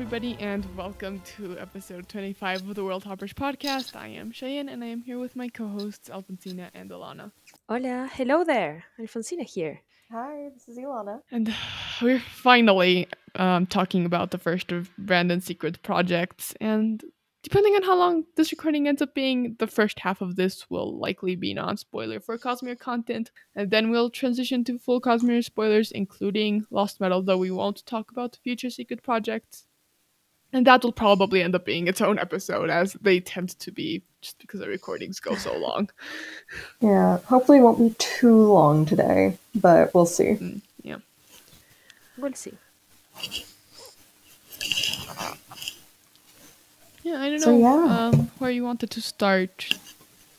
everybody, and welcome to episode 25 of the Worldhoppers podcast. I am Cheyenne, and I am here with my co hosts, Alfonsina and Ilana. Hola, hello there. Alfonsina here. Hi, this is Ilana. And we're finally um, talking about the first of Brandon's secret projects. And depending on how long this recording ends up being, the first half of this will likely be non spoiler for Cosmere content. And then we'll transition to full Cosmere spoilers, including Lost Metal, though we won't talk about future secret projects. And that will probably end up being its own episode, as they tend to be, just because the recordings go so long. Yeah, hopefully it won't be too long today, but we'll see. Mm, yeah. We'll see. Yeah, I don't So, know yeah. um, where you wanted to start.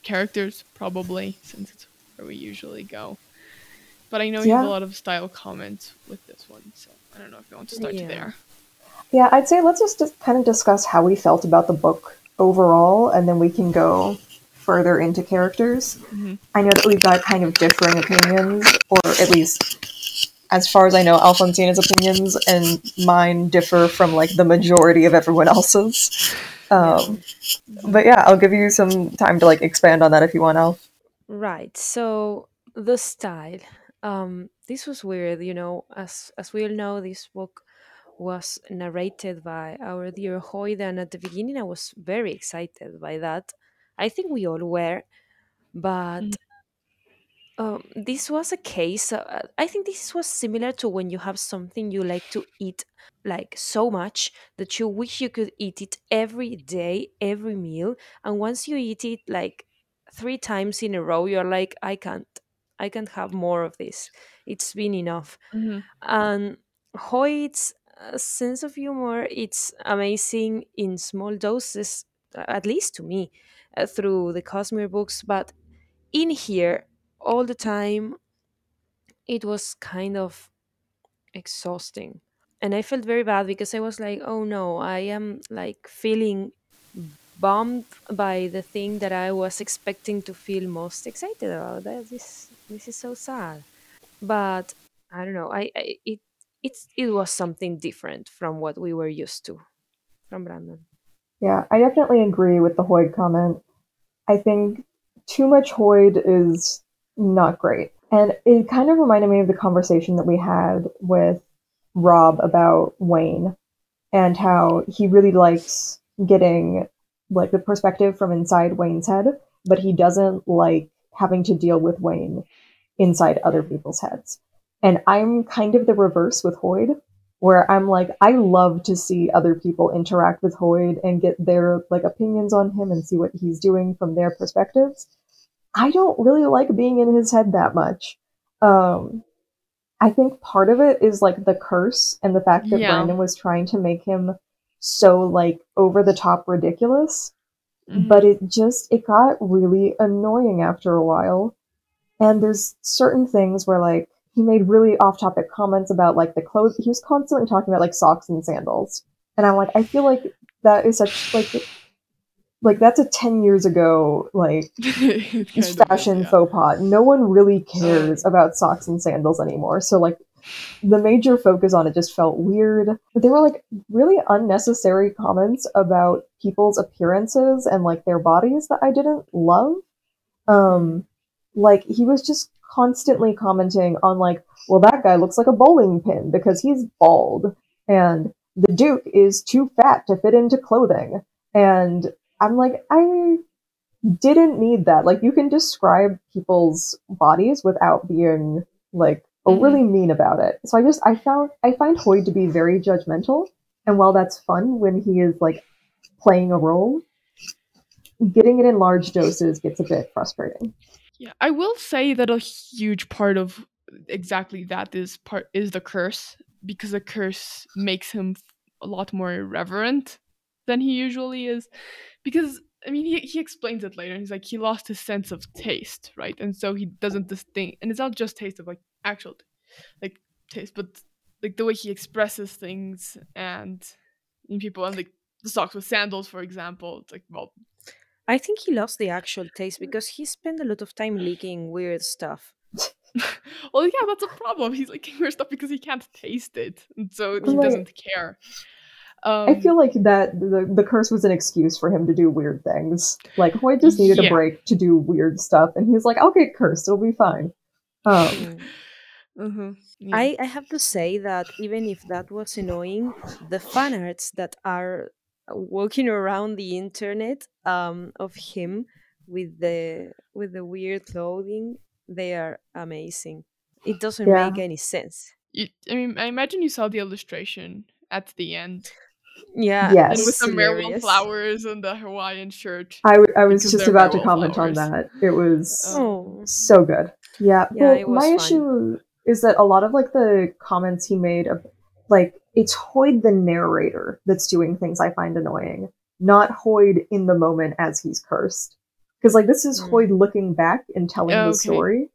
Characters, probably, since it's where we usually go. But I know you have a lot of style comments with this one, so I don't know if you want to start Yeah. there. Yeah, I'd say let's just kind of discuss how we felt about the book overall, and then we can go further into characters. Mhm. I know that we've got kind of differing opinions, or at least, as far as I know, Alfonsina's opinions and mine differ from like the majority of everyone else's. Um, but yeah, I'll give you some time to like expand on that if you want, Alf. Right. So the style. Um, this was weird, you know. As as we all know, this book was narrated by our dear Hoid, and at the beginning, I was very excited by that. I think we all were, but Mhm. um, this was a case. Uh, I think this was similar to when you have something you like to eat like so much that you wish you could eat it every day, every meal, and once you eat it like three times in a row, you're like, I can't, I can't have more of this. It's been enough. Mhm. And Hoid's sense of humor, it's amazing in small doses, at least to me, uh, through the Cosmere books. But in here, all the time, it was kind of exhausting. And I felt very bad because I was like, oh no, I am like feeling bummed by the thing that I was expecting to feel most excited about. This this is so sad. But I don't know. I, I it it's it was something different from what we were used to from Brandon. Yeah, I definitely agree with the Hoid comment. I think too much Hoid is not great. And it kind of reminded me of the conversation that we had with Rob about Wayne and how he really likes getting like the perspective from inside Wayne's head, but he doesn't like having to deal with Wayne inside other people's heads. And I'm kind of the reverse with Hoid, where I'm like, I love to see other people interact with Hoid and get their like opinions on him and see what he's doing from their perspectives. I don't really like being in his head that much. Um, I think part of it is like the curse and the fact that Yeah. Brandon was trying to make him so like over the top ridiculous Mhm. but it just it got really annoying after a while and there's certain things where like he made really off-topic comments about like the clothes he was constantly talking about like socks and sandals. And i'm like i feel like that is such like like that's a 10 years ago like fashion yeah. faux pas. No one really cares about socks and sandals anymore. So like the major focus on it just felt weird. But there were like really unnecessary comments about people's appearances and like their bodies that i didn't love. Um like he was just constantly commenting on like well that guy looks like a bowling pin because he's bald. And the duke is too fat to fit into clothing. And i'm like i didn't need that. Like you can describe people's bodies without being like Mhm. really mean about it. So i just i found i find hoid to be very judgmental. And while that's fun when he is like playing a role getting it in large doses gets a bit frustrating Yeah, I will say that a huge part of exactly that is part is the curse because the curse makes him a lot more irreverent than he usually is. Because I mean, he he explains it later. He's like he lost his sense of taste, right? And so he doesn't distinct, and it's not just taste of like actual, like taste, but like the way he expresses things and in people and like the socks with sandals, for example. It's like well, I think he lost the actual taste because he spent a lot of time leaking weird stuff. well, yeah, that's a problem. He's like weird stuff because he can't taste it, and so he Right. doesn't care. Um, I feel like that the, the curse was an excuse for him to do weird things. Like Hoid just needed Yeah. a break to do weird stuff, and he's like, "I'll get cursed; it'll be fine." Um, Mm. mhm, yeah. I, I have to say that even if that was annoying, the fan arts that are walking around the internet um, of him with the with the weird clothing, they are amazing. It doesn't Yeah. make any sense. You, I mean, I imagine you saw the illustration at the end, Yeah, Yes. and with it's the marigold hilarious. flowers and the Hawaiian shirt. I, w- I was just about to werewolf comment on that. It was Oh, so good. Yeah. Yeah, well, it was my fun. issue is that a lot of like the comments he made of like it's Hoid the narrator that's doing things I find annoying, not Hoid in the moment as he's cursed. Because like this is Mm. Hoid looking back and telling Oh, the okay. story.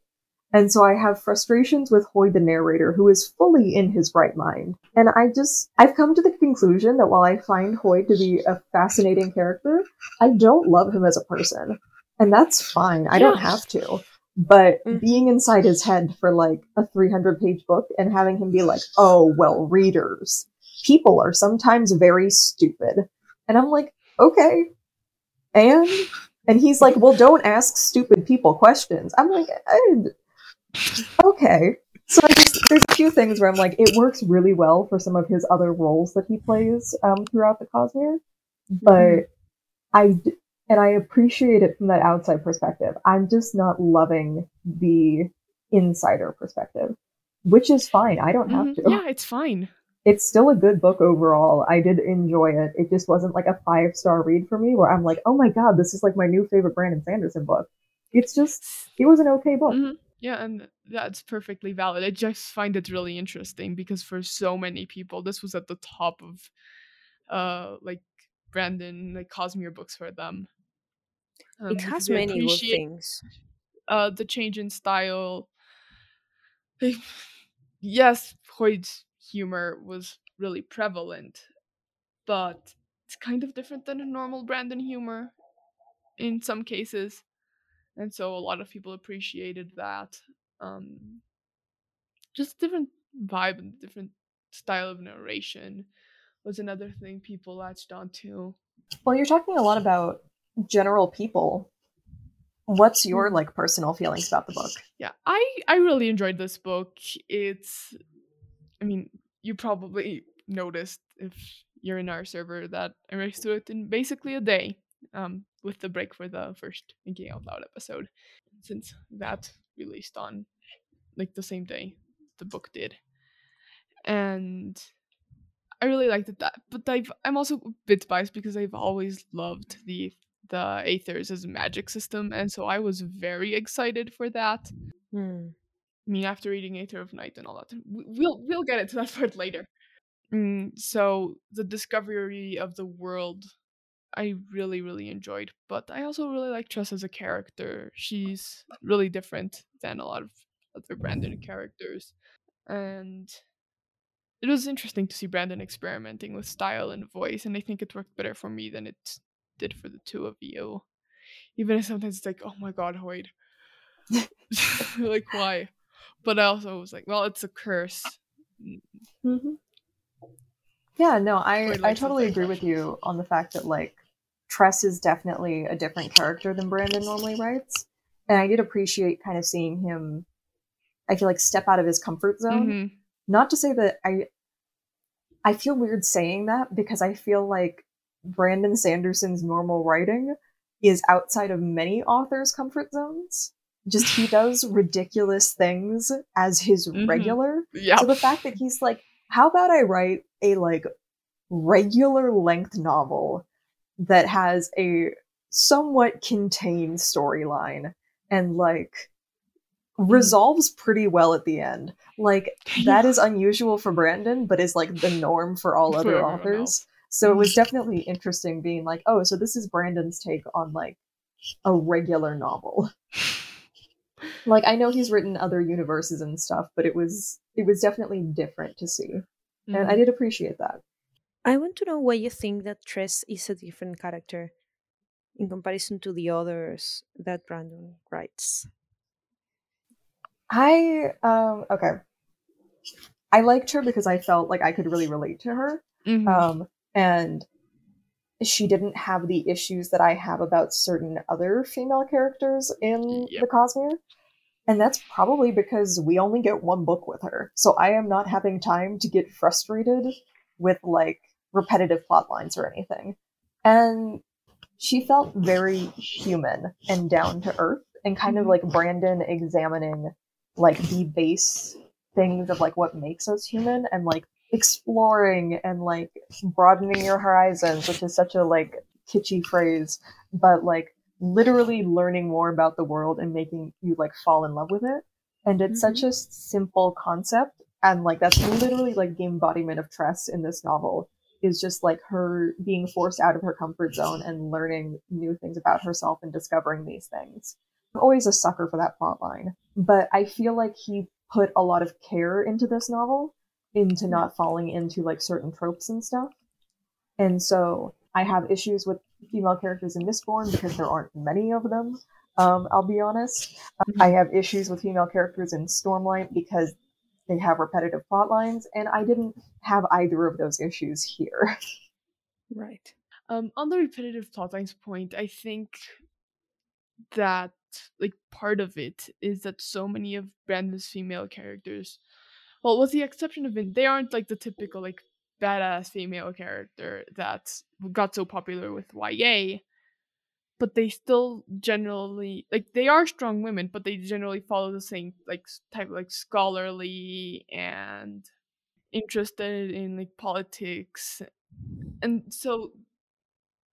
And so I have frustrations with Hoid the narrator, who is fully in his right mind. And I just, I've come to the conclusion that while I find Hoid to be a fascinating character, I don't love him as a person. And that's fine. I don't have to. But Mhm. being inside his head for like a 300 page book and having him be like, oh, well, readers, people are sometimes very stupid. And I'm like, okay. And, and he's like, well, don't ask stupid people questions. I'm like, I, okay. So I just, there's a few things where I'm like, it works really well for some of his other roles that he plays um, throughout the Cosmere, but I d- and I appreciate it from that outside perspective. I'm just not loving the insider perspective, which is fine. I don't have Mhm, to. Yeah, it's fine. It's still a good book overall. I did enjoy it. It just wasn't like a five star read for me where I'm like, oh my god, this is like my new favorite Brandon Sanderson book. It's just, it was an okay book. Mhm. Yeah, and that's perfectly valid. I just find it really interesting because for so many people, this was at the top of, uh, like Brandon, like Cosmere books for them. Um, it has many good things. Uh, the change in style. Yes, Hoid's humor was really prevalent, but it's kind of different than a normal Brandon humor in some cases and so a lot of people appreciated that um just different vibe and different style of narration was another thing people latched onto Well, you're talking a lot about general people. What's your Mhm. like personal feelings about the book? yeah i i really enjoyed this book it's i mean you probably noticed if you're in our server that i raced through it in basically a day um with the break for the first thinking out loud episode since that released on like the same day the book did and i really liked it that but i've i'm also a bit biased because i've always loved the the aethers as a magic system and so i was very excited for that Hmm. I mean, after reading Aether of Night and all that, we'll we'll get into that part later. Mm, so the discovery of the world, I really really enjoyed, but I also really like Tress as a character. She's really different than a lot of other Brandon characters, and it was interesting to see Brandon experimenting with style and voice, and I think it worked better for me than it did for the two of you. Even if sometimes it's like, oh my god, Hoid. like why? But I also was like, well, it's a curse. Mm, Mm-hmm. Yeah, no, I I totally agree with you on the fact that like Tress is definitely a different character than Brandon normally writes, and I did appreciate kind of seeing him. I feel like step out of his comfort zone. mhm. Not to say that I. I feel weird saying that because I feel like Brandon Sanderson's normal writing is outside of many authors' comfort zones. Just he does ridiculous things as his Mhm. regular. Yeah. So the fact that he's like, how about I write a like regular length novel that has a somewhat contained storyline and like resolves pretty well at the end. Like that is unusual for Brandon, but is like the norm for all other authors. else. So it was definitely interesting being like, oh, so this is Brandon's take on like a regular novel. like I know he's written other universes and stuff, but it was it was definitely different to see. And I Mhm. did appreciate that. I want to know why you think that Tress is a different character in comparison to the others that Brandon writes. I um okay. I liked her because I felt like I could really relate to her. Mhm. Um and she didn't have the issues that I have about certain other female characters in Yep. the Cosmere. And that's probably because we only get one book with her. So I am not having time to get frustrated with like repetitive plot lines or anything. And she felt very human and down to earth and kind of Mhm. like Brandon examining like the base things of like what makes us human and like exploring and like broadening your horizons, which is such a like kitschy phrase, but like literally learning more about the world and making you like fall in love with it. And it's such mm-hmm. a simple concept, and like that's literally like the embodiment of Tress in this novel is just like her being forced out of her comfort zone and learning new things about herself and discovering these things. I'm always a sucker for that plot line, but I feel like he put a lot of care into this novel into not falling into like certain tropes and stuff. And so I have issues with female characters in Mistborn because there aren't many of them. Um, I'll be honest. Mhm. I have issues with female characters in Stormlight because they have repetitive plot lines, and I didn't have either of those issues here. Right. Um, on the repetitive plot lines point, I think that like part of it is that so many of Brandon's female characters, well, with the exception of Vin, they aren't like the typical like badass female character that got so popular with YA. But they still generally like they are strong women, but they generally follow the same like type like scholarly and interested in like politics and so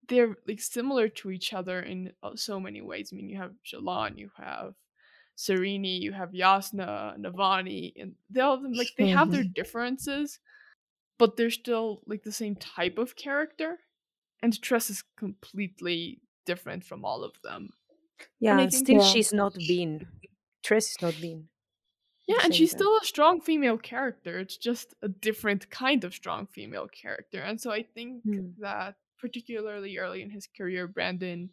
they're like similar to each other in uh, so many ways. I mean, you have Shallan, you have Sarene, you have Jasnah, Navani, and they all them like they have their differences, but they're still like the same type of character. And Tress is completely different from all of them. Yeah, and still she's not Vin. Tress is not Vin. Yeah, and she's time. still a strong female character. It's just a different kind of strong female character. And so I think Hmm. that particularly early in his career, Brandon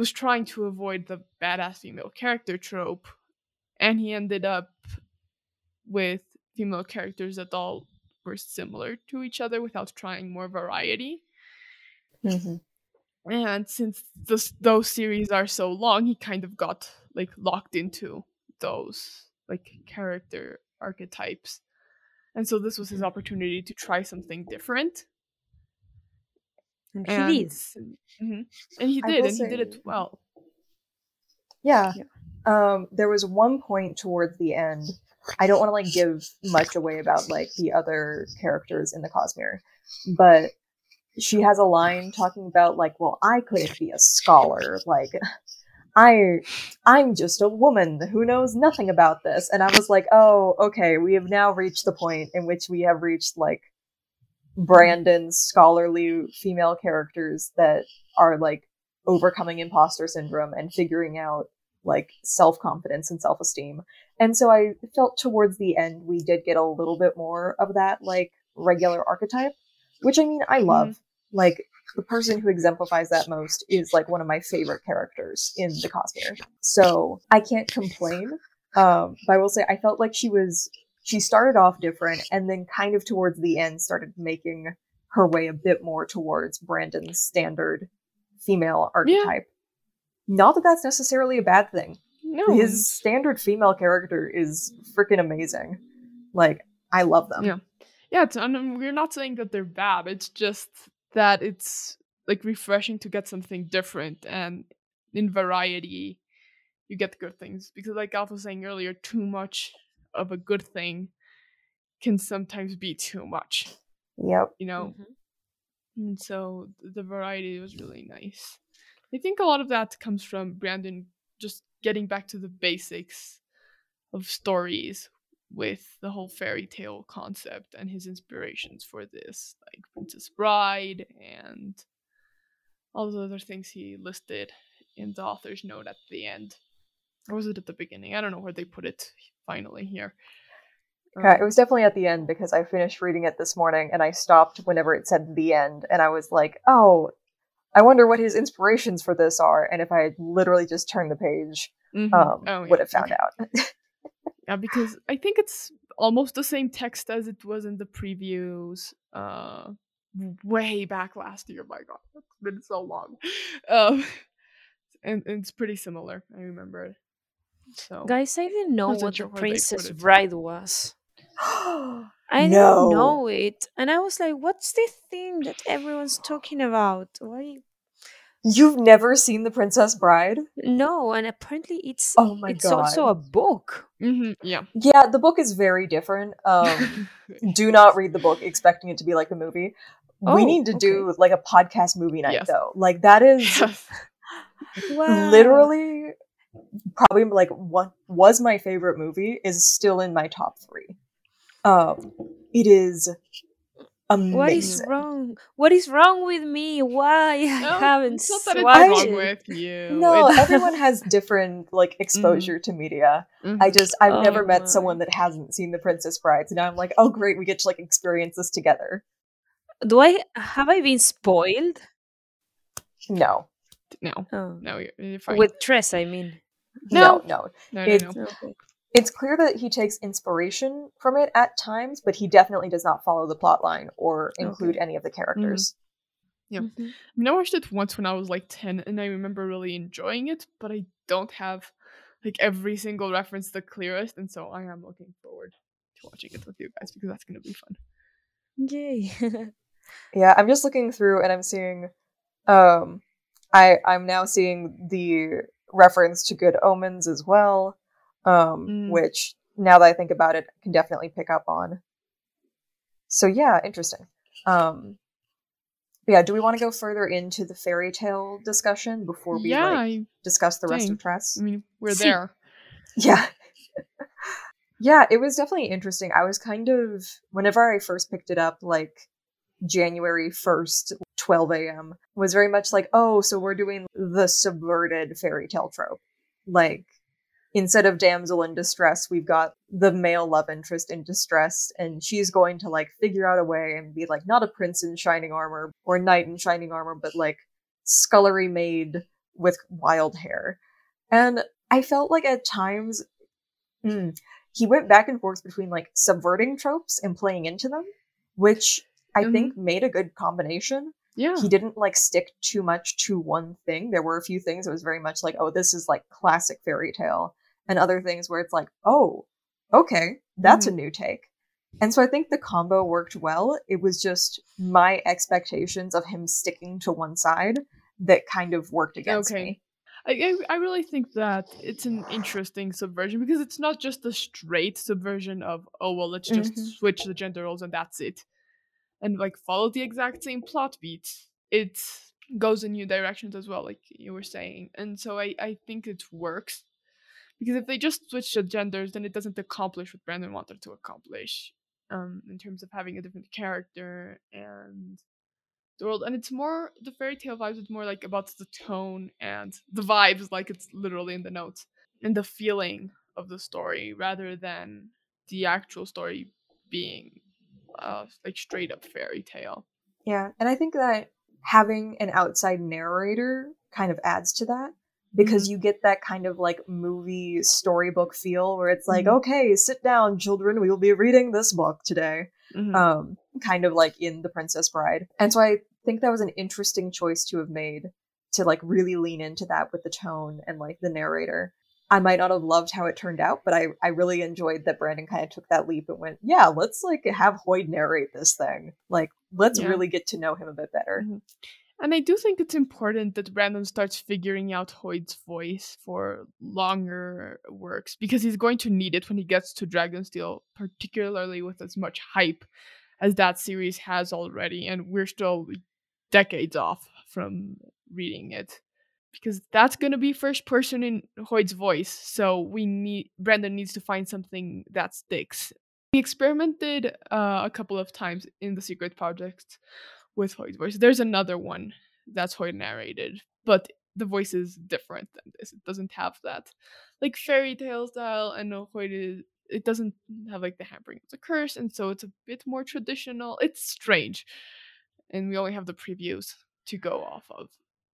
was trying to avoid the badass female character trope. And he ended up with female characters that all were similar to each other without trying more variety. Mm-hmm. And since this, those series are so long, he kind of got like locked into those like character archetypes. And so this was his opportunity to try something different. And, And, he did. Mhm. and he did, and he did it well. Yeah. Yeah. Um, there was one point towards the end. I don't want to like give much away about like the other characters in the Cosmere, but she has a line talking about like, well, I couldn't be a scholar. Like, I, I'm just a woman who knows nothing about this. And I was like, oh, okay, we have now reached the point in which we have reached like Brandon's scholarly female characters that are like overcoming imposter syndrome and figuring out like self confidence and self esteem. And so I felt towards the end we did get a little bit more of that like regular archetype, which I mean I love. Like the person who exemplifies that most is like one of my favorite characters in the Cosmere. So I can't complain. Um, but I will say I felt like she was she started off different and then kind of towards the end started making her way a bit more towards Brandon's standard female archetype. Not that that's necessarily a bad thing. No, His standard female character is freaking amazing. Like, I love them. Yeah. yeah, it's, and um, we're not saying that they're bad. It's just that it's like refreshing to get something different, and in variety, you get good things. Because, like Alpha was saying earlier, too much of a good thing can sometimes be too much. Yep. You know, Mhm. And so the variety was really nice. I think a lot of that comes from Brandon just getting back to the basics of stories with the whole fairy tale concept and his inspirations for this, like Princess Bride and all the other things he listed in the author's note at the end. Or was it at the beginning? I don't know where they put it finally here. Yeah, it Um, was definitely at the end because I finished reading it this morning and I stopped whenever it said the end and I was like, oh, I wonder what his inspirations for this are. And if I had literally just turned the page, mhm. um, Oh, would have found okay. out. Yeah, because I think it's almost the same text as it was in the previews. Uh, way back last year. My God, it's been so long. Um, and, and it's pretty similar. I remember. So Guys, I didn't know what sure the where they put Princess. Bride was. I no. didn't know it. And I was like, what's the thing that everyone's talking about? Why? You've never seen The Princess Bride? No, and apparently it's Oh my it's god. also a book. hmm yeah. yeah, the book is very different. Um, do not read the book expecting it to be like a movie. Oh, we need to okay. do like a podcast movie night Yes. though. Like that is Yes. Wow. literally probably like what was my favorite movie is still in my top three. Um, it is amazing. What is wrong? What is wrong with me? Why I haven't it's not that it's wrong with you. No, It's- everyone has different like exposure to media. I Mhm. just I've Oh never my. met someone that hasn't seen The Princess Bride. So now I'm like, oh great, we get to like experience this together. Do I have I been spoiled? No, no, Oh. no, you're, you're fine. With Tress, I mean. no, no. no, no, it- no. Okay. It's clear that he takes inspiration from it at times, but he definitely does not follow the plot line or include any of the characters. Yeah. Mhm. I mean, I watched it once when I was like 10 and I remember really enjoying it, but I don't have like every single reference the clearest. And so I am looking forward to watching it with you guys because that's going to be fun. Yay. Yeah, I'm just looking through and I'm seeing um I I'm now seeing the reference to good omens as well. Um Mm. which now that I think about it can definitely pick up on. So yeah, interesting. Um yeah, do we want to go further into the fairy tale discussion before we yeah, like, discuss the rest of. Tress? I mean, we're there. Yeah. yeah, it was definitely interesting. I was kind of whenever I first picked it up, like January first, twelve AM, was very much like, oh, so we're doing the subverted fairy tale trope. Like instead of damsel in distress, we've got the male love interest in distress, and she's going to like figure out a way and be like not a prince in shining armor or knight in shining armor, but like scullery maid with wild hair. And I felt like at times mm, he went back and forth between like subverting tropes and playing into them, which I Mhm. think made a good combination. Yeah. He didn't like stick too much to one thing. There were a few things that was very much like, oh, this is like classic fairy tale, and other things where it's like, oh, okay, that's a new take. And so I think the combo worked well. It was just my expectations of him sticking to one side that kind of worked against Okay. me. I, I I really think that it's an interesting subversion because it's not just the straight subversion of oh well let's just Mhm. switch the gender roles and that's it, and like follow the exact same plot beats. It goes in new directions as well, like you were saying, and so I I think it works because if they just switch the genders, then it doesn't accomplish what Brandon wanted to accomplish, um, in terms of having a different character and the world and it's more the fairy tale vibes it's more like about the tone and the vibes like it's literally in the notes and the feeling of the story rather than the actual story being uh like straight up fairy tale Yeah, and I think that having an outside narrator kind of adds to that because you get that kind of like movie storybook feel where it's like, Mhm. okay, sit down, children, we will be reading this book today. Mhm. Um, kind of like in The Princess Bride. And so I think that was an interesting choice to have made to like really lean into that with the tone and like the narrator. I might not have loved how it turned out, but I, I really enjoyed that Brandon kind of took that leap and went, yeah, let's like have Hoid narrate this thing. Like, let's Yeah. really get to know him a bit better. Mhm. and i do think it's important that brandon starts figuring out hoid's voice for longer works because he's going to need it when he gets to dragonsteel particularly with as much hype as that series has already and we're still decades off from reading it because that's going to be first person in Hoid's voice so we need Brandon needs to find something that sticks. We experimented uh, a couple of times in the secret projects with Hoid's voice. There's another one that's Hoid narrated but the voice is different than this. It doesn't have that like fairy tale style and Hoid is it doesn't have like the hampering of the curse and so it's a bit more traditional. It's strange and we only have the previews to go off of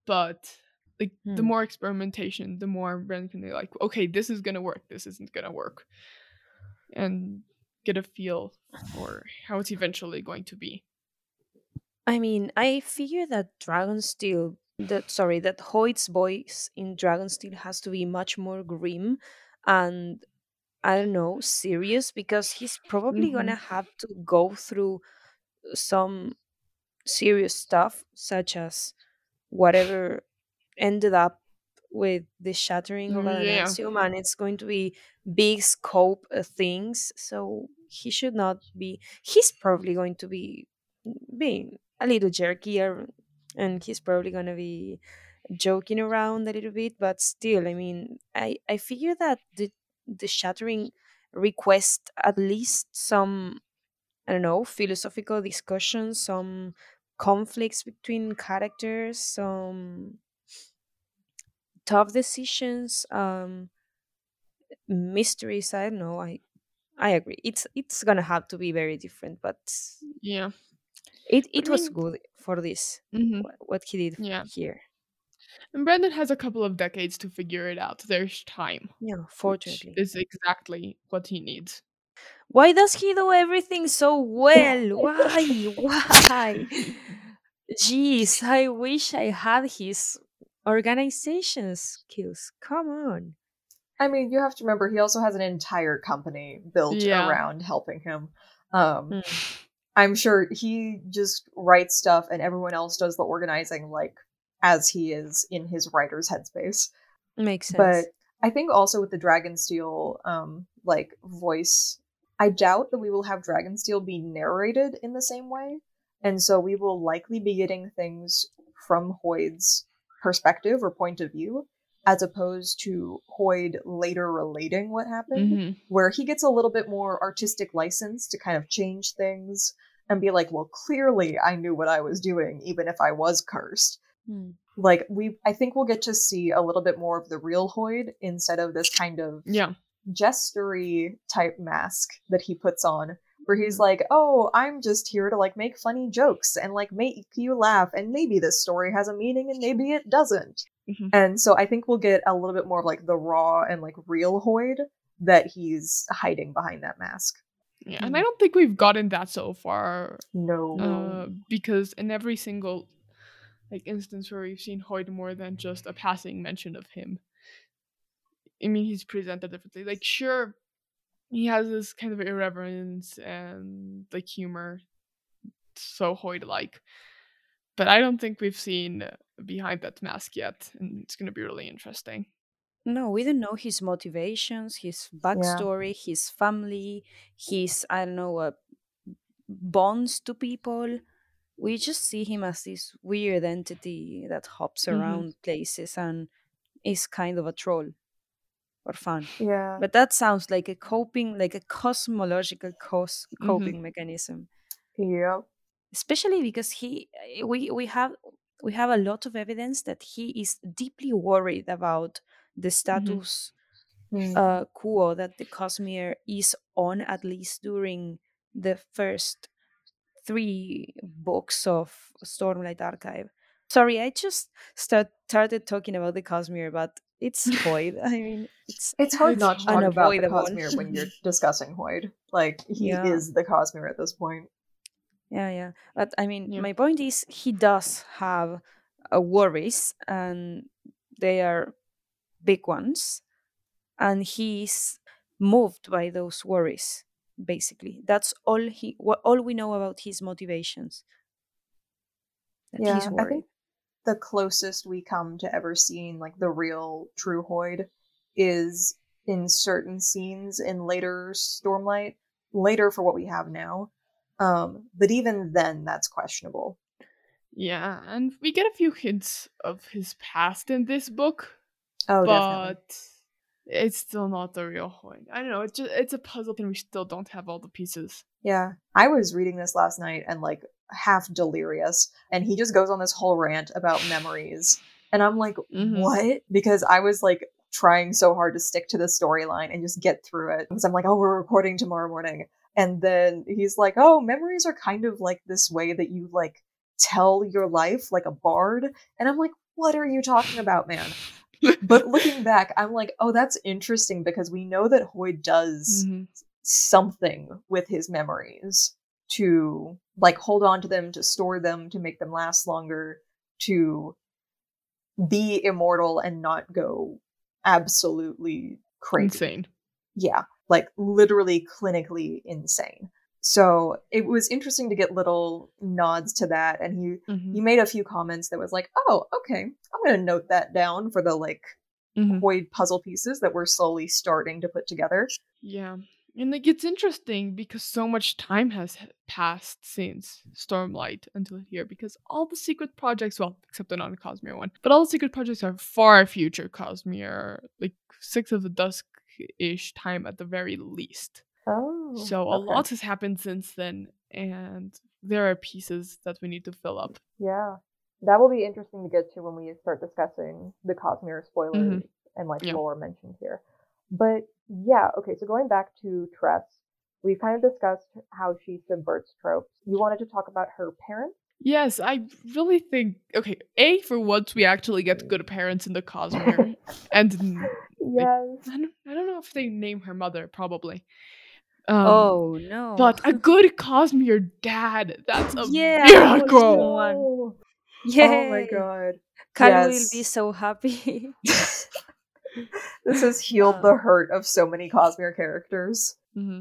but like the Hmm. more experimentation the more Brandon can be like okay this is gonna work this isn't gonna work and get a feel for how it's eventually going to be I mean, I figure that Dragonsteel, that sorry, that Hoid's voice in Dragonsteel has to be much more grim and I don't know, serious because he's probably hmm gonna have to go through some serious stuff, such as whatever ended up with the shattering of Yeah. Adonalsium, and it's going to be big scope uh, things. So he should not be. He's probably going to be being a little jerkier, and he's probably going to be joking around a little bit. But still, I mean, I I figure that the the shattering request at least some I don't know philosophical discussions, some conflicts between characters, some tough decisions, um, mysteries. I don't know. I I agree. It's it's gonna have to be very different, but Yeah. it it I was mean, good for this hmm what he did yeah. here. And Brandon has a couple of decades to figure it out. There's time, Yeah, fortunately. is exactly what he needs. Why does he do everything so well? Why? Why? Jeez, I wish I had his organization skills. Come on. I mean, you have to remember he also has an entire company built Yeah. around helping him. Um, Hmm. I'm sure he just writes stuff and everyone else does the organizing like as he is in his writer's headspace. Makes sense. But I think also with the Dragonsteel um like voice, I doubt that we will have Dragonsteel be narrated in the same way. And so we will likely be getting things from Hoid's perspective or point of view, as opposed to Hoid later relating what happened, hmm where he gets a little bit more artistic license to kind of change things and be like, well, clearly I knew what I was doing, even if I was cursed Hmm. like we i think we'll get to see a little bit more of the real hoid instead of this kind of Yeah. jestery type mask that he puts on where he's like oh i'm just here to like make funny jokes and like make you laugh and maybe this story has a meaning and maybe it doesn't Mhm. and so i think we'll get a little bit more of like the raw and like real hoid that he's hiding behind that mask Yeah. And I don't think we've gotten that so far. no Uh, because in every single like instance where we've seen Hoid more than just a passing mention of him. I mean, he's presented differently. Like, sure, he has this kind of irreverence and like humor, so Hoid-like, but I don't think we've seen uh, behind that mask yet, and it's gonna be really interesting. No, we don't know his motivations, his backstory, his family, his I don't know uh, bonds to people. We just see him as this weird entity that hops Mhm. around places and is kind of a troll for fun. yeah But that sounds like a coping, like a cosmological cos- Mhm. coping mechanism. yep especially because he eh, we we have we have a lot of evidence that he is deeply worried about the status Hmm. uh, quo that the Cosmere is on at least during the first three books of Stormlight Archive. Sorry, I just start, started talking about the Cosmere, but it's Hoid. I mean, it's It's hard not to talk about the. Cosmere when you're discussing Hoid. Like he Yeah. is the Cosmere at this point. Yeah, yeah. But I mean, Yeah. my point is, he does have uh, worries, and they are big ones, and he's moved by those worries. Basically, that's all he. All we know about his motivations. That Yeah, he's I think the closest we come to ever seeing like the real true Hoid is in certain scenes in later Stormlight, later for what we have now. Um, but even then, that's questionable. Yeah, and we get a few hints of his past in this book, Oh, definitely. but it's still not the real Hoid. I don't know. It's just it's a puzzle, and we still don't have all the pieces. Yeah, I was reading this last night and like half delirious, and he just goes on this whole rant about memories, and I'm like, Mhm. what? Because I was like trying so hard to stick to the storyline and just get through it because I'm like, oh, we're recording tomorrow morning, and then he's like, oh, memories are kind of like this way that you like tell your life like a bard, and I'm like, what are you talking about, man? but looking back, I'm like, oh, that's interesting because we know that Hoid does Mhm. something with his memories. To like hold on to them, to store them, to make them last longer, to be immortal and not go absolutely crazy. Insane. Yeah, like literally clinically insane. So it was interesting to get little nods to that, and he Mhm. he made a few comments that was like, "Oh, okay, I'm gonna note that down for the like Hoid puzzle pieces that we're slowly starting to put together." Yeah. And like it's interesting because so much time has passed since Stormlight until here because all the secret projects, well, except the non Cosmere one, but all the secret projects are far future Cosmere, like Sixth of the Dusk ish time at the very least. Oh, so a lot has happened since then, and there are pieces that we need to fill up. Yeah, that will be interesting to get to when we start discussing the Cosmere mm-hmm. spoilers and like Yeah. lore mentioned here. But yeah, okay. So going back to Tress, we've kind of discussed how she subverts tropes. You wanted to talk about her parents. Yes, I really think okay. A for once we actually get good parents in the Cosmere, and n- Yes. I don't, I don't know if they name her mother, probably. Um, oh no! But a good Cosmere dad. That's a Yeah, miracle. no. one. Oh my god. Kyle yes. will be so happy. This has healed the hurt of so many Cosmere characters. hmm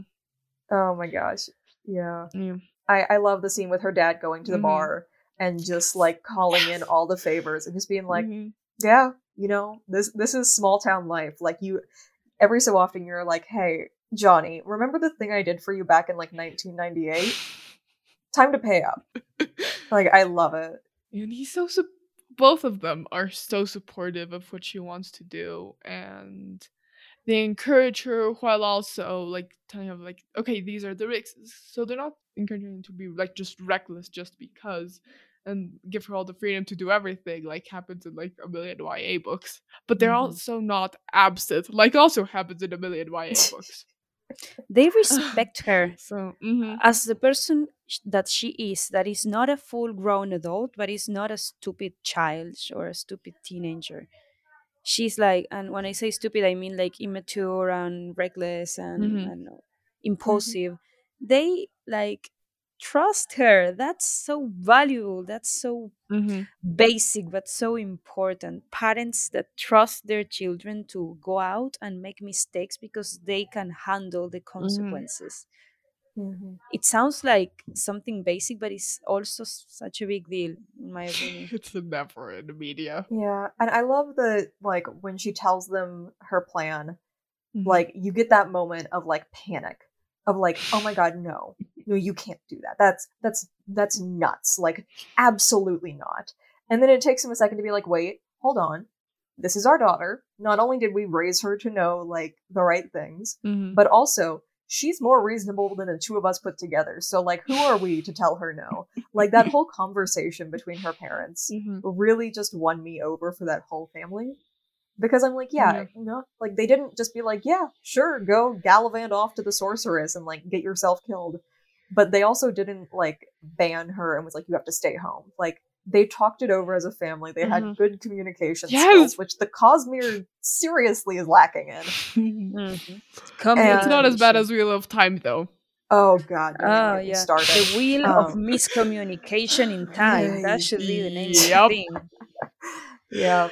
Oh my gosh. Yeah. Yeah. I, I love the scene with her dad going to the Mhm. bar and just like calling in all the favors and just being like, Mhm. yeah, you know, this this is small town life. Like you every so often you're like, hey, Johnny, remember the thing I did for you back in like 1998? Time to pay up. Like I love it. and he's so sup- both of them are so supportive of what she wants to do and they encourage her while also like telling her like okay these are the risks. So they're not encouraging her to be like just reckless just because and give her all the freedom to do everything like happens in like a million YA books. But they're Mhm. also not absent like also happens in a million YA books they respect her so mhm. as the person sh- that she is. That is not a full-grown adult, but is not a stupid child or a stupid teenager. She's like, and when I say stupid, I mean like immature and reckless and Mhm. I don't know, impulsive. They like trust her. That's so valuable. That's so Mhm. basic but so important. Parents that trust their children to go out and make mistakes because they can handle the consequences. It sounds like something basic, but it's also such a big deal, in my opinion. it's never in the media Yeah. And I love the like when she tells them her plan, Mhm. like you get that moment of like panic of like oh my god no. No you can't do that. That's that's that's nuts. Like absolutely not. And then it takes him a second to be like wait hold on. This is our daughter. Not only did we raise her to know like the right things Mhm. but also she's more reasonable than the two of us put together. So like who are we to tell her no? Like that whole conversation between her parents Mhm. really just won me over for that whole family because I'm like, yeah, Yeah. you know, like they didn't just be like, yeah, sure, go gallivant off to the sorceress and like get yourself killed, but they also didn't like ban her and was like, you have to stay home. Like they talked it over as a family. They had Mhm. good communication Yes! skills, which the Cosmere seriously is lacking in. Mhm. it's not as bad as Wheel of Time though Oh god, Oh yeah, started. the wheel of Um, miscommunication in time. That should be the name of Yep. the thing. yeah.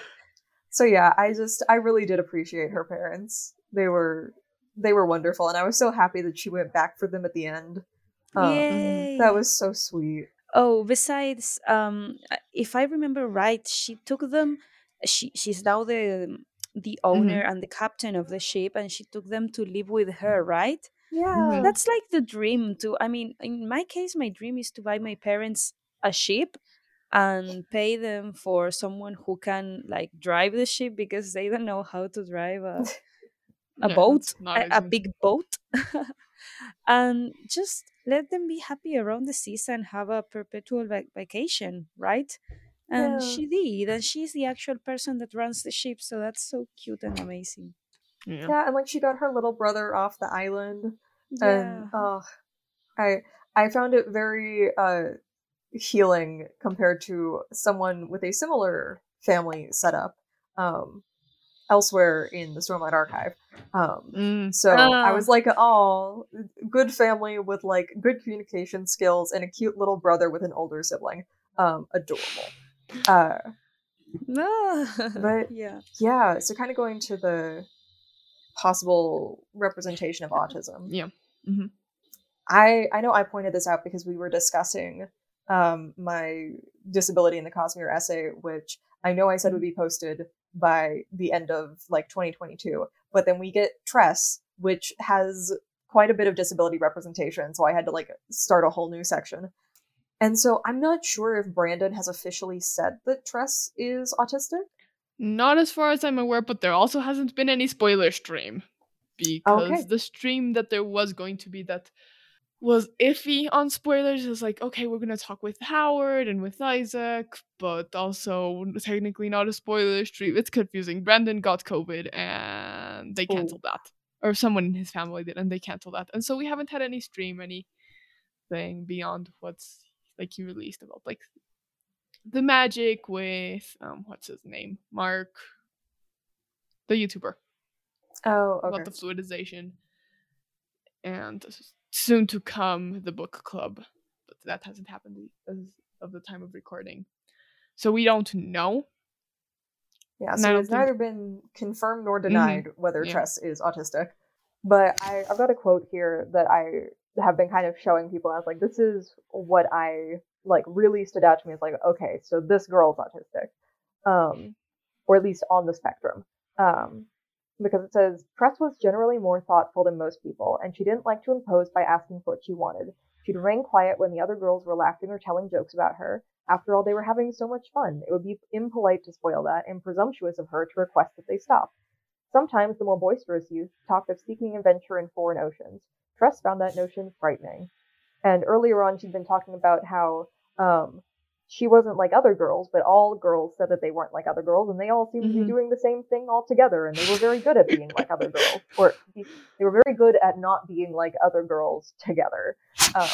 So yeah, I just I really did appreciate her parents. They were they were wonderful, and I was so happy that she went back for them at the end. Um, Yay! That was so sweet. Oh, besides, um, if I remember right, she took them. She she's now the the owner and the captain of the ship, and she took them to live with her, right? Yeah. That's like the dream. To I mean, in my case, my dream is to buy my parents a ship and pay them for someone who can like drive the ship because they don't know how to drive a a Yeah, boat, a, a big boat, and just let them be happy around the seas and have a perpetual vac- vacation, right? And Yeah. she did, and she's the actual person that runs the ship, so that's so cute and amazing. yeah. Yeah, and like she got her little brother off the island, Yeah. and oh, I I found it very uh healing compared to someone with a similar family setup. Um, elsewhere in the Stormlight Archive. Um, Mm. so I Ah. was like, oh, good family with like good communication skills and a cute little brother with an older sibling. Um, adorable. Uh, But- yeah. yeah, so kind of going to the possible representation of autism. Yeah. Mhm. I I know I pointed this out because we were discussing um my disability in the Cosmere essay, which I know I said would be posted by the end of like 2022, but then we get Tress, which has quite a bit of disability representation, so I had to like start a whole new section. And so I'm not sure if Brandon has officially said that Tress is autistic. Not as far as I'm aware, but there also hasn't been any spoiler stream. Because Okay. the stream that there was going to be that was iffy on spoilers is like, okay, we're gonna talk with Howard and with Isaac, but also technically not a spoiler stream. It's confusing. Brandon got COVID and they Oh. canceled that. Or someone in his family did, and they canceled that. And so we haven't had any stream, anything beyond what's like he released about like the magic with um what's his name? Mark the YouTuber Oh, okay. about the fluidization and s- soon to come the book club but that hasn't happened as of the time of recording so we don't know Yeah, so it's think- neither been confirmed nor denied whether Yeah. Tress is autistic. But I, I've got a quote here that I have been kind of showing people as like, this is what I like really stood out to me. as like, okay, so this girl's autistic, um, or at least on the spectrum. Um, because it says Tress was generally more thoughtful than most people, and she didn't like to impose by asking for what she wanted. She'd remain quiet when the other girls were laughing or telling jokes about her, after all, they were having so much fun. It would be impolite to spoil that and presumptuous of her to request that they stop. Sometimes the more boisterous youth talked of seeking adventure in foreign oceans. Tress found that notion frightening. And earlier on, she'd been talking about how um, she wasn't like other girls, but all girls said that they weren't like other girls, and they all seemed to Mhm. be doing the same thing all together, and they were very good at being like other girls, or they were very good at not being like other girls together. Um,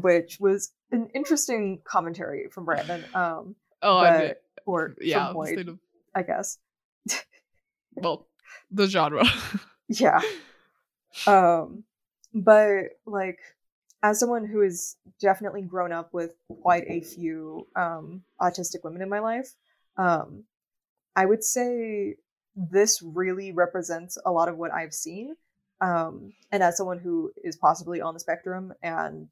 which was an interesting commentary from Brandon, um, oh I but, mean, or yeah of, I guess. well the genre Yeah. Um, but like, as someone who has definitely grown up with quite a few um, autistic women in my life, um, I would say this really represents a lot of what I've seen. Um, and as someone who is possibly on the spectrum and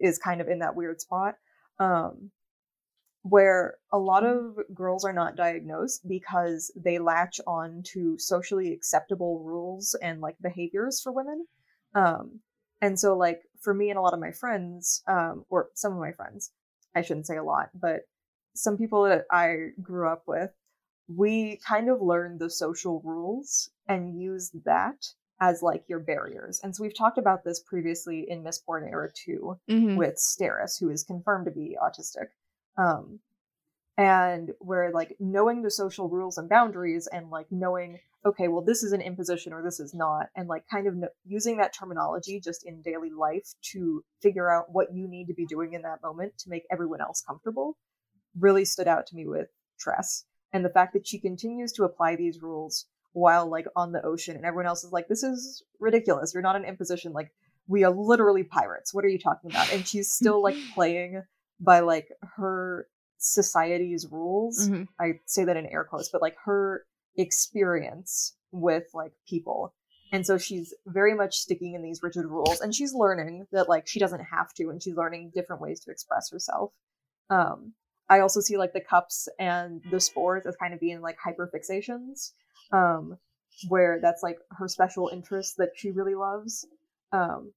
is kind of in that weird spot, um, where a lot of girls are not diagnosed because they latch on to socially acceptable rules and like behaviors for women. Um, and so, like, for me and a lot of my friends, um, or some of my friends, I shouldn't say a lot, but some people that I grew up with, we kind of learned the social rules and used that as like your barriers. And so we've talked about this previously in Mistborn Era 2 Mhm. with Steris, who is confirmed to be autistic. Um, and where like knowing the social rules and boundaries and like knowing, okay, well, this is an imposition or this is not, and like kind of using that terminology just in daily life to figure out what you need to be doing in that moment to make everyone else comfortable really stood out to me with Tress. And the fact that she continues to apply these rules while like on the ocean and everyone else is like, this is ridiculous. You're not an imposition. Like, we are literally pirates. What are you talking about? And she's still like playing by like her society's rules. Mhm. I say that in air quotes, but like her experience with like people. And so she's very much sticking in these rigid rules and she's learning that like she doesn't have to and she's learning different ways to express herself. Um I also see like the cups and the spores as kind of being like hyperfixations. Um where that's like her special interest that she really loves. Um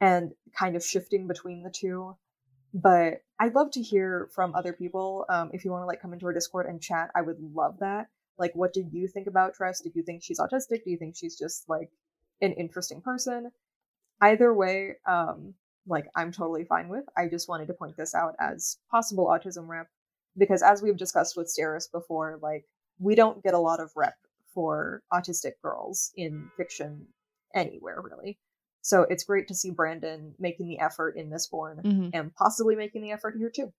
and kind of shifting between the two but I'd love to hear from other people. Um, if you want to like come into our Discord and chat, I would love that. Like, what did you think about Tress? Did you think she's autistic? Do you think she's just like an interesting person? Either way, um, like I'm totally fine with. I just wanted to point this out as possible autism rep because, as we've discussed with Steris before, like we don't get a lot of rep for autistic girls in fiction anywhere really. So it's great to see Brandon making the effort in Mistborn Mhm. and possibly making the effort here too.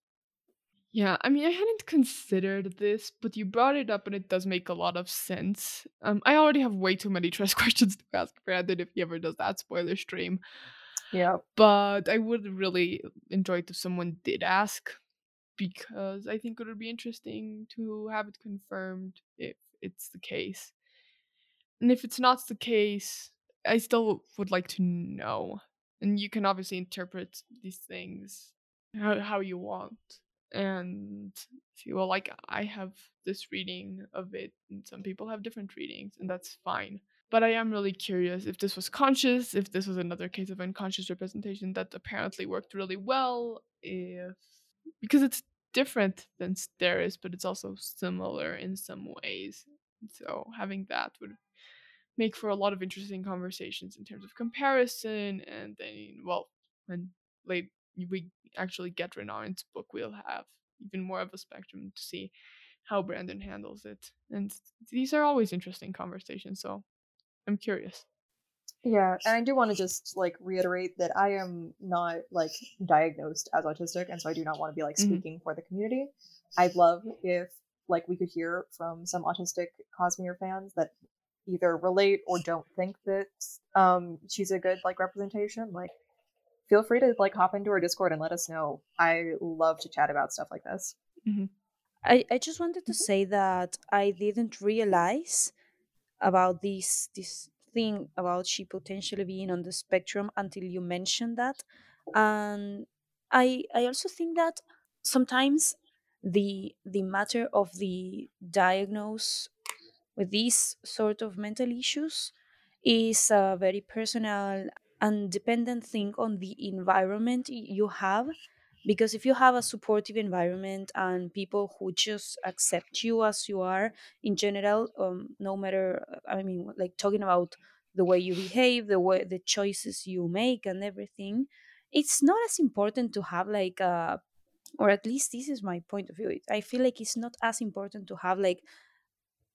Yeah, I mean, I hadn't considered this, but you brought it up and it does make a lot of sense. Um, I already have way too many Tress questions to ask Brandon if he ever does that spoiler stream. Yeah. But I would really enjoy it if someone did ask because I think it would be interesting to have it confirmed if it's the case. And if it's not the case, I still would like to know. And you can obviously interpret these things how, how you want. And well, like I have this reading of it, and some people have different readings, and that's fine. But I am really curious if this was conscious, if this was another case of unconscious representation that apparently worked really well, if because it's different than Steris, but it's also similar in some ways. So having that would make for a lot of interesting conversations in terms of comparison and then well when late we actually get Renard's book we'll have even more of a spectrum to see how Brandon handles it. And these are always interesting conversations, so I'm curious. Yeah, and I do want to just like reiterate that I am not like diagnosed as autistic, and so I do not want to be like Mhm. speaking for the community. I'd love if like we could hear from some autistic Cosmere fans that either relate or don't think that um she's a good like representation. Like, feel free to like hop into our Discord and let us know. I love to chat about stuff like this. Mm-hmm. I, I just wanted to mm-hmm. say that I didn't realize about this this thing about she potentially being on the spectrum until you mentioned that. And I I also think that sometimes the the matter of the diagnose with these sort of mental issues is a very personal and dependent thing on the environment you have because if you have a supportive environment and people who just accept you as you are in general um, no matter uh, i mean like talking about the way you behave the way the choices you make and everything it's not as important to have like a or at least this is my point of view i feel like it's not as important to have like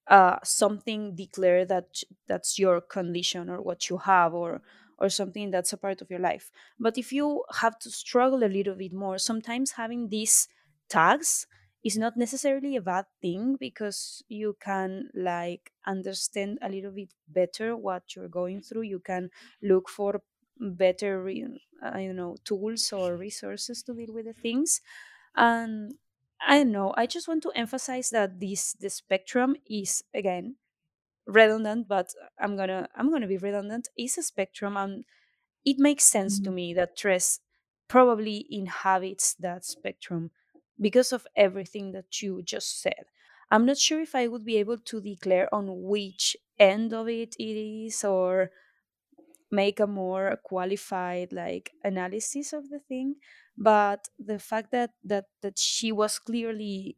uh, something declare that that's your condition or what you have or or something that's a part of your life but if you have to struggle a little bit more sometimes having these tags is not necessarily a bad thing because you can like understand a little bit better what you're going through you can look for better i don't uh, know tools or resources to deal with the things and I don't know. I just want to emphasize that this the spectrum is again redundant, but I'm gonna I'm gonna be redundant. Is a spectrum, and it makes sense to Mhm. me that Tress probably inhabits that spectrum because of everything that you just said. I'm not sure if I would be able to declare on which end of it it is or make a more qualified like analysis of the thing but the fact that that that she was clearly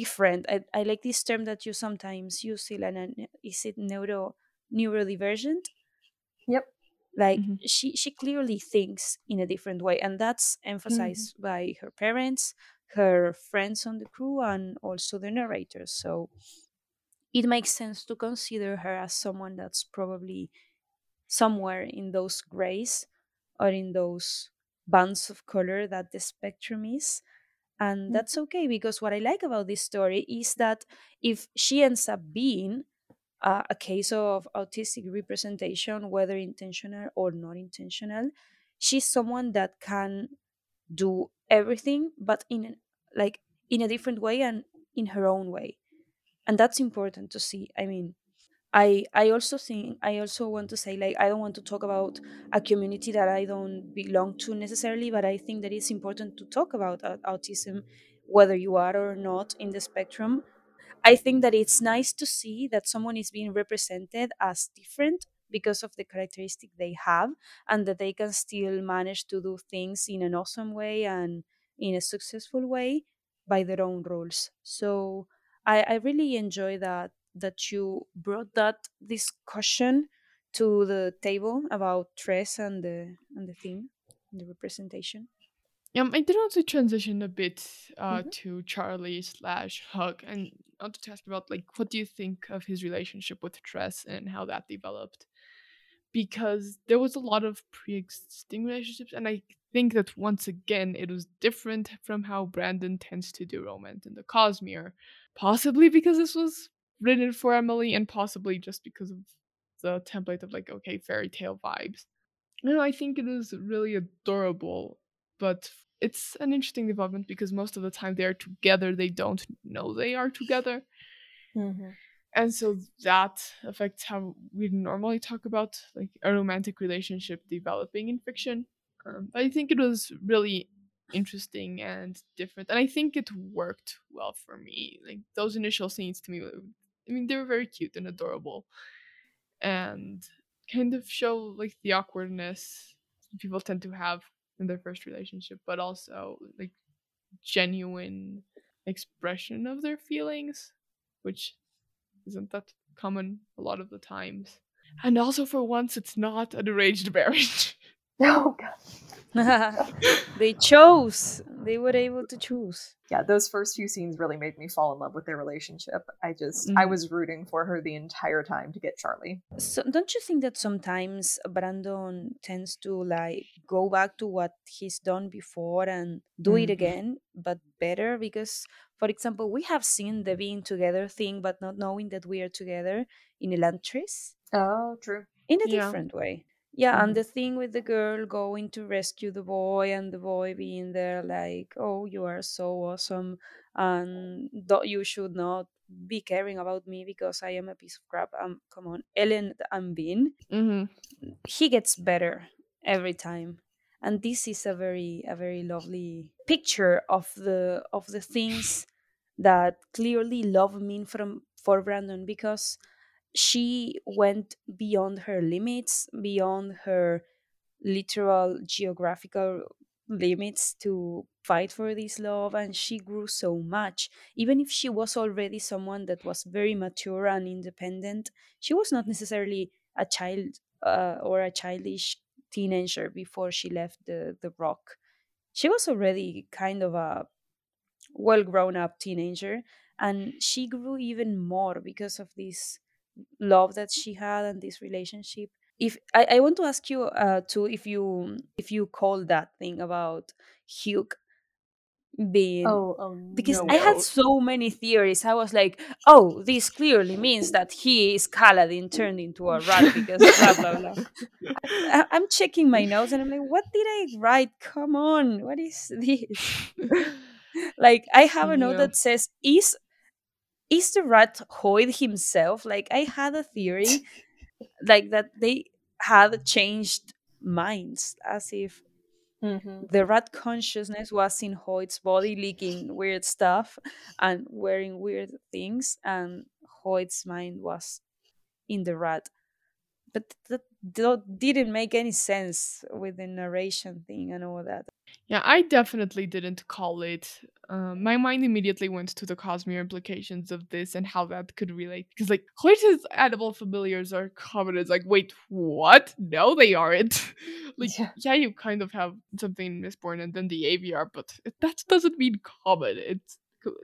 different i, I like this term that you sometimes use Ilana. is it neuro neurodivergent Yep. like Mhm. she she clearly thinks in a different way and that's emphasized by her parents her friends on the crew and also the narrators so it makes sense to consider her as someone that's probably somewhere in those grays or in those bands of color that the spectrum is. And that's okay because what I like about this story is that if she ends up being uh, a case of autistic representation, whether intentional or not intentional, she's someone that can do everything, but in like in a different way and in her own way, and that's important to see. I mean, I I also think I also want to say like I don't want to talk about a community that I don't belong to necessarily, but I think that it's important to talk about au- autism, whether you are or not in the spectrum. I think that it's nice to see that someone is being represented as different because of the characteristic they have, and that they can still manage to do things in an awesome way and in a successful way by their own rules. So I, I really enjoy that that you brought that discussion to the table about Tress and the and the thing, the representation. Um, I did want to transition a bit uh, Mhm. to Charlie slash Huck, and I wanted to ask about like what do you think of his relationship with Tress and how that developed? Because there was a lot of pre-existing relationships, and I think that once again it was different from how Brandon tends to do romance in the Cosmere. Possibly because this was written for Emily, and possibly just because of the template of like, okay, fairy tale vibes. You know, I think it is really adorable, but it's an interesting development because most of the time they are together, they don't know they are together. Mm-hmm. And so that affects how we normally talk about like a romantic relationship developing in fiction. Um, I think it was really interesting and different, and I think it worked well for me. Like those initial scenes to me, I mean, they were very cute and adorable, and kind of show like the awkwardness people tend to have in their first relationship, but also like genuine expression of their feelings, which isn't that common a lot of the times. And also, for once, it's not a deranged marriage. Oh god. they chose. They were able to choose. Yeah, those first few scenes really made me fall in love with their relationship. I just I Mhm. was rooting for her the entire time to get Charlie. So don't you think that sometimes Brandon tends to like go back to what he's done before and do it Mhm. again, but better? Because, for example, we have seen the being together thing, but not knowing that we are together in Elantris Oh, true. in a Yeah. different way. Yeah, Mhm. and the thing with the girl going to rescue the boy and the boy being there like, "Oh, you are so awesome, and th- you should not be caring about me because I am a piece of crap." Um, come on, Elend and Vin, hmm he gets better every time, and this is a very a very lovely picture of the of the things that clearly love mean from for Brandon because she went beyond her limits, beyond her literal geographical limits to fight for this love and she grew so much. Even if she was already someone that was very mature and independent she was not necessarily a child uh, or a childish teenager before she left the, the rock. She was already kind of a well grown up teenager and she grew even more because of this love that she had and this relationship if i, I want to ask you uh too if you if you call that thing about hugh being Oh, oh because no. I had so many theories. I was like, "Oh, this clearly means that he is Kaladin turned into a rat because blah blah blah." I, I'm checking my notes and I'm like, "What did I write? Come on, what is this?" like, I have a note Yeah. that says, "Is is the rat Hoid himself?" Like, I had a theory, like that they had changed minds, as if hmm the rat consciousness was in Hoid's body leaking weird stuff and wearing weird things and Hoid's mind was in the rat but that didn't make any sense with the narration thing and all that Yeah, I definitely didn't call it. Um, my mind immediately went to the Cosmere implications of this and how that could relate. Because, like, Hoid's animal familiars are common. It's like, wait, what? No, they aren't. like, Yeah. yeah. you kind of have something Mistborn and then the Aviar, but that doesn't mean common. It's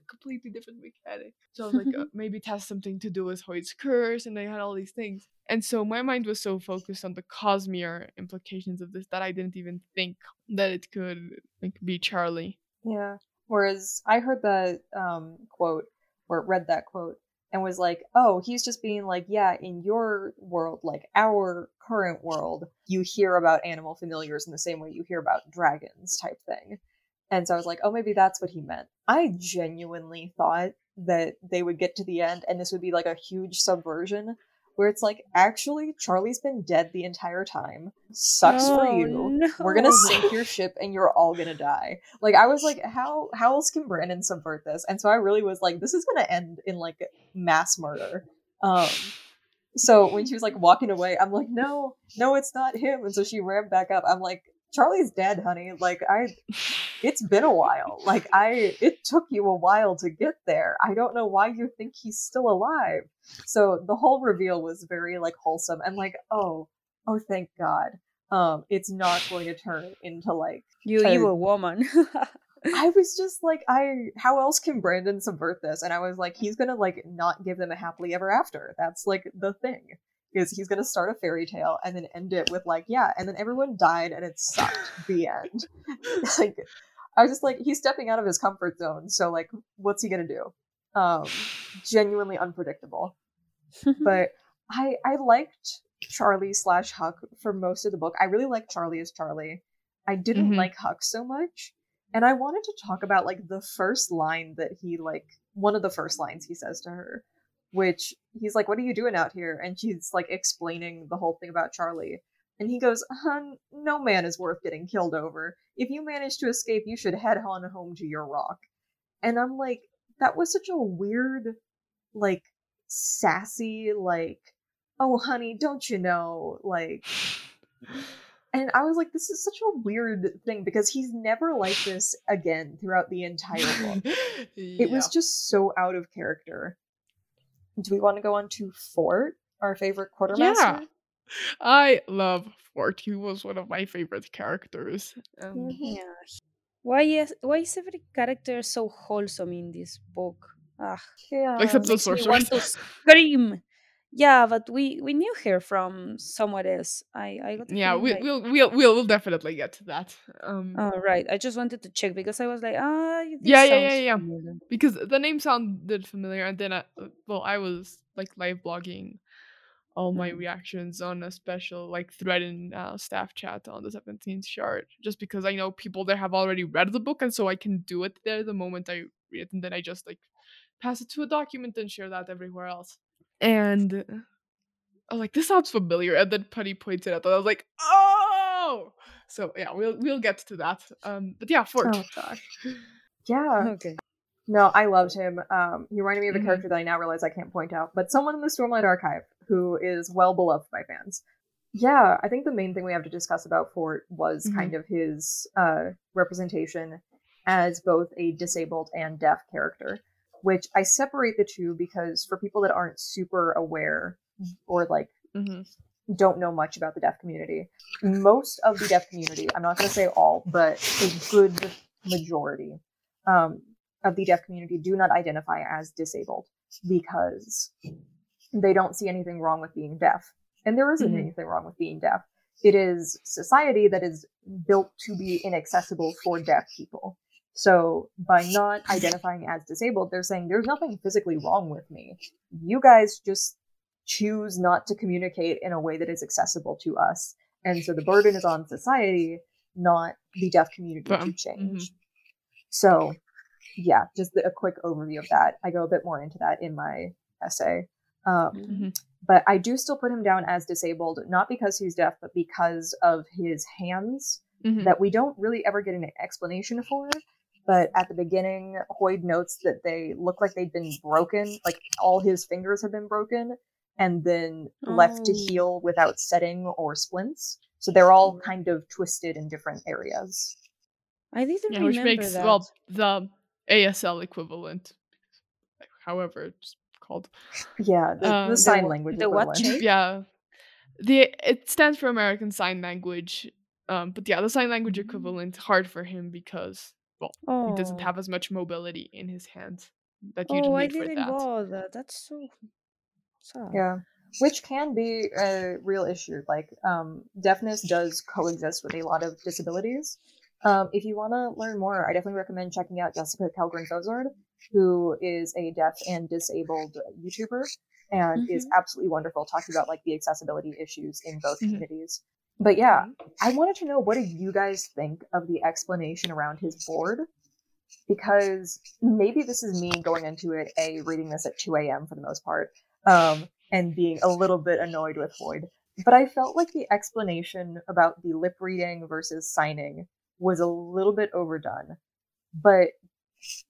completely different mechanic. So I was like, uh, maybe it has something to do with Hoid's curse, and they had all these things. And so my mind was so focused on the Cosmere implications of this that I didn't even think that it could like be Charlie. Yeah. Whereas I heard that um, quote or read that quote and was like, oh, he's just being like, yeah, in your world, like our current world, you hear about animal familiars in the same way you hear about dragons type thing. And so I was like, oh, maybe that's what he meant. I genuinely thought that they would get to the end and this would be like a huge subversion where it's like, actually, Charlie's been dead the entire time. Sucks for Oh, you. We're gonna sink your ship and you're all gonna die. Like I was like, how how else can Brandon subvert this? And so I really was like, this is gonna end in like mass murder. Um so when she was like walking away, I'm like, no, no, it's not him. And so she ran back up. I'm like, Charlie's dead, honey. Like I it's been a while. Like I it took you a while to get there. I don't know why you think he's still alive. So the whole reveal was very like wholesome and like, oh, oh thank God. Um, it's not going to turn into like you you evil woman I was just like, I how else can Brandon subvert this? And I was like, he's gonna like not give them a happily ever after. That's like the thing. Is he's gonna start a fairy tale and then end it with like, yeah, and then everyone died and it sucked. the end. like I was just like, he's stepping out of his comfort zone. So like, what's he gonna do? Um, genuinely unpredictable. but I I liked Charlie slash Huck for most of the book. I really liked Charlie as Charlie. I didn't Mhm. like Huck so much. And I wanted to talk about like the first line that he like one of the first lines he says to her, which he's like, What are you doing out here? And she's like explaining the whole thing about Charlie. And he goes, Hun, no man is worth getting killed over. If you manage to escape, you should head on home to your rock. And I'm like, that was such a weird, like, sassy, like, oh, honey, don't you know? Like, and I was like, this is such a weird thing because he's never like this again throughout the entire book. It was just so out of character. Do we want to go on to Fort, our favorite quartermaster? Yeah. I love Fort. He was one of my favorite characters. Um. Yeah. Why is why is every character so wholesome in this book? Ah, Yeah. Except the makes me want to scream. Yeah, but we we knew her from somewhere else. I I got yeah, we, we'll we'll we'll we'll definitely get to that. Um, Oh right, I just wanted to check because I was like, ah, this Yeah, yeah, yeah, yeah. familiar. because the name sounded familiar, and then I, uh, well, I was like live blogging all my Mm. reactions on a special like thread in uh, staff chat on the 17th Shard, just because I know people there have already read the book, and so I can do it there the moment I read it, and then I just like pass it to a document and share that everywhere else. And I was like, this sounds familiar, and then Putty pointed out, and I was like, oh. So yeah, we'll we'll get to that. Um, but yeah, Fort. Oh gosh. Yeah. Okay. No, I loved him. Um, he reminded me of a Mhm. character that I now realize I can't point out, but someone in the Stormlight Archive who is well beloved by fans. Yeah, I think the main thing we have to discuss about Fort was Mhm. kind of his uh, representation as both a disabled and deaf character, which I separate the two because for people that aren't super aware or like hmm don't know much about the deaf community. Most of the deaf community, I'm not going to say all, but a good majority um, of the deaf community do not identify as disabled because they don't see anything wrong with being deaf. And there isn't Mhm. anything wrong with being deaf. It is society that is built to be inaccessible for deaf people. So by not identifying as disabled, they're saying there's nothing physically wrong with me. You guys just choose not to communicate in a way that is accessible to us. And so the burden is on society, not the deaf community to change. So, yeah, just a quick overview of that. I go a bit more into that in my essay. Um, Mhm. but I do still put him down as disabled, not because he's deaf, but because of his hands Mhm. that we don't really ever get an explanation for. But at the beginning, Hoid notes that they look like they'd been broken, like all his fingers have been broken and then left to Oh. heal without setting or splints. So they're all Mm. kind of twisted in different areas. I didn't Yeah, which makes that. well the ASL equivalent, however it's called. Yeah, the, Um, the the sign wh- language the what equivalent. shape? Yeah, the it stands for American Sign Language. Um, but yeah, the sign language Mm. equivalent hard for him because well, he doesn't Oh. have as much mobility in his hands that you'd Oh, I for didn't that. know that. That's so sad. Yeah. Which can be a real issue. Like, um, deafness does coexist with a lot of disabilities. Um, if you want to learn more, I definitely recommend checking out Jessica Kellgren Fozard, who is a deaf and disabled YouTuber and is absolutely wonderful talking about like the accessibility issues in both Mhm. communities. But yeah, I wanted to know what do you guys think of the explanation around his board? Because maybe this is me going into it, a reading this at 2 a.m. for the most part, um, and being a little bit annoyed with Hoid. But I felt like the explanation about the lip reading versus signing was a little bit overdone. But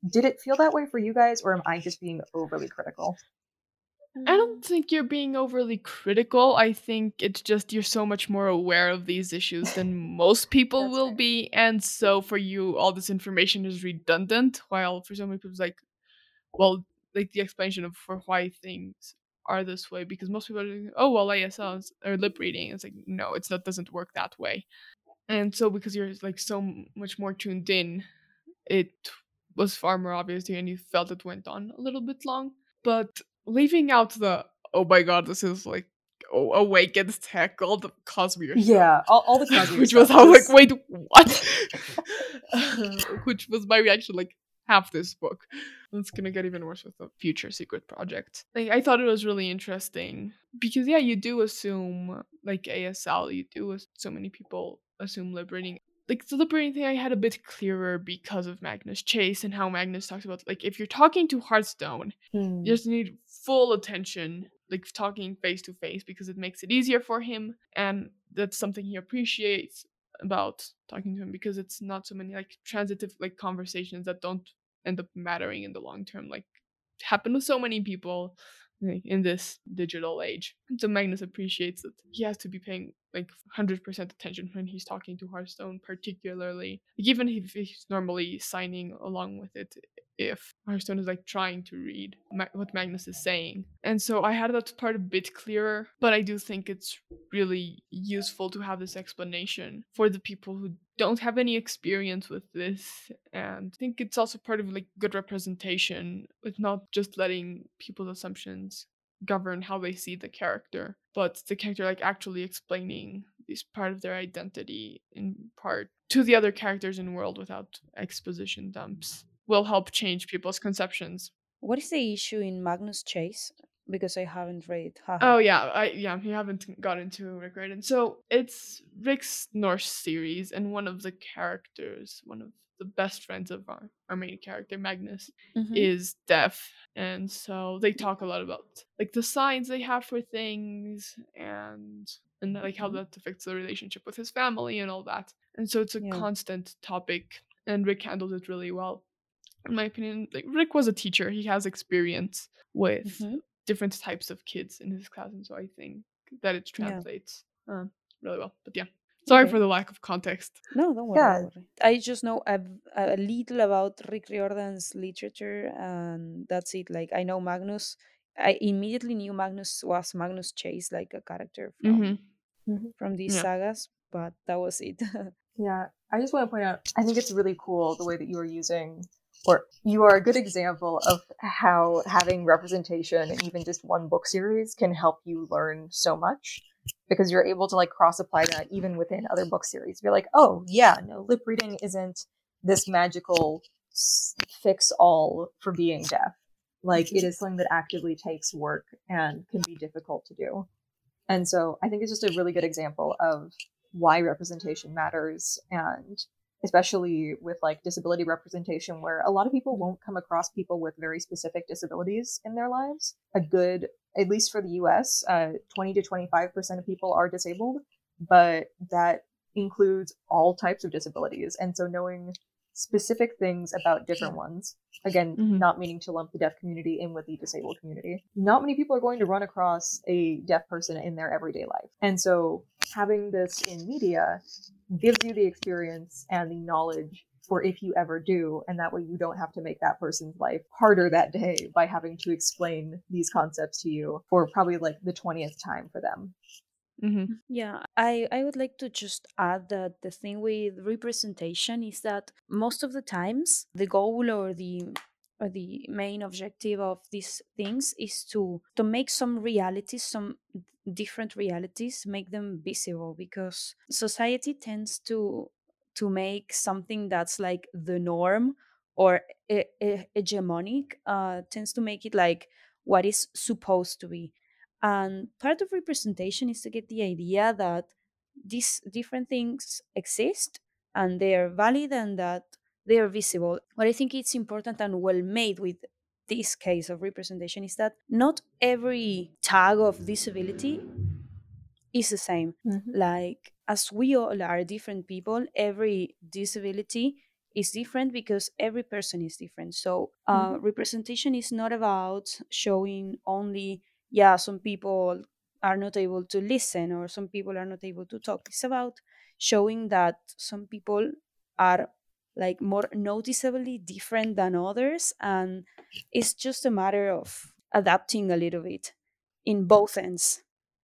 did it feel that way for you guys, or am I just being overly critical? I don't mm. think you're being overly critical. I think it's just you're so much more aware of these issues than most people will fair. be. And so for you, all this information is redundant. While for so many people, it's like, well, like the explanation of for why things are this way. Because most people are like, oh, well, ASL is, or lip reading. It's like, no, it's not, doesn't work that way. And so because you're like so much more tuned in, it was far more obvious to you and you felt it went on a little bit long. But leaving out the oh my god, this is like awakens tech, all the Cosmere. Yeah, all, all the Cosmere which was I was like, wait, what? which was my reaction, like half this book. It's gonna get even worse with the future secret project. Like I thought it was really interesting because yeah, you do assume like ASL, you do so many people assume liberating. Like the liberating thing, I had a bit clearer because of Magnus Chase and how Magnus talks about like if you're talking to Hearthstone, Hmm. you just need full attention, like talking face to face, because it makes it easier for him, and that's something he appreciates about talking to him because it's not so many like transitive like conversations that don't end up mattering in the long term, like happen to so many people like, in this digital age. And so Magnus appreciates that he has to be paying like 100% attention when he's talking to Hearthstone, particularly like, even if he's normally signing along with it if Hearthstone is like trying to read Ma- what Magnus is saying. And so I had that part a bit clearer, but I do think it's really useful to have this explanation for the people who don't have any experience with this. And I think it's also part of like good representation with not just letting people's assumptions govern how they see the character, but the character like actually explaining this part of their identity in part to the other characters in world without exposition dumps will help change people's conceptions. What is the issue in Magnus Chase? Because I haven't read. Oh yeah, I yeah, you haven't got into Rick Riordan. So it's Rick's Norse series, and one of the characters, one of the best friends of our, our main character, Magnus, Mhm. is deaf. And so they talk a lot about like the signs they have for things and and like how Mhm. that affects the relationship with his family and all that. And so it's a Yeah. constant topic and Rick handles it really well. In my opinion, like Rick was a teacher. He has experience with Mhm. different types of kids in his class, and so I think that it Yeah. translates uh, really well. But yeah, sorry Okay. for the lack of context. No, don't worry. Yeah. don't worry. I just know a, a little about Rick Riordan's literature, and that's it. Like I know Magnus. I immediately knew Magnus was Magnus Chase, like a character from hmm from these Yeah. sagas, but that was it. Yeah, I just want to point out, I think it's really cool the way that you are using, or you are a good example of how having representation in even just one book series can help you learn so much because you're able to like cross apply that even within other book series. You're like, oh, yeah, no, lip reading isn't this magical fix all for being deaf. Like, it is something that actively takes work and can be difficult to do. And so I think it's just a really good example of why representation matters and especially with like disability representation where a lot of people won't come across people with very specific disabilities in their lives. A good at least for the us uh, 20 to 25% of people are disabled but that includes all types of disabilities. And so knowing specific things about different ones again Mhm. not meaning to lump the deaf community in with the disabled community. Not many people are going to run across a deaf person in their everyday life. And so having this in media gives you the experience and the knowledge for if you ever do and that way you don't have to make that person's life harder that day by having to explain these concepts to you for probably like the 20th time for them. Hmm Yeah, I, I would like to just add that the thing with representation is that most of the times the goal or the the main objective of these things is to to make some realities, some different realities, make them visible because society tends to to make something that's like the norm or e- e- hegemonic uh, tends to make it like what is supposed to be. And part of representation is to get the idea that these different things exist and they are valid and that they are visible. What I think it's important and well made with this case of representation is that not every tag of disability is the same. Like, as we all are different people, every disability is different because every person is different. So, uh, representation is not about showing only yeah, some people are not able to listen or some people are not able to talk. It's about showing that some people are like more noticeably different than others and it's just a matter of adapting a little bit in both ends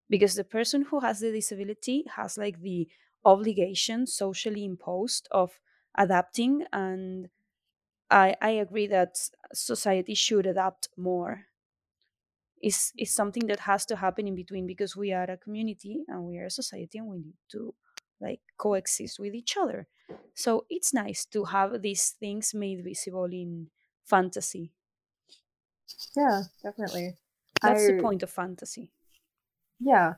because the person who has the disability has like the obligation socially imposed of adapting and I, I agree that society should adapt more. Is is something that has to happen in between because we are a community and we are a society and we need to like coexist with each other so it's nice to have these things made visible in fantasy Yeah, definitely. that's the point of fantasy Yeah.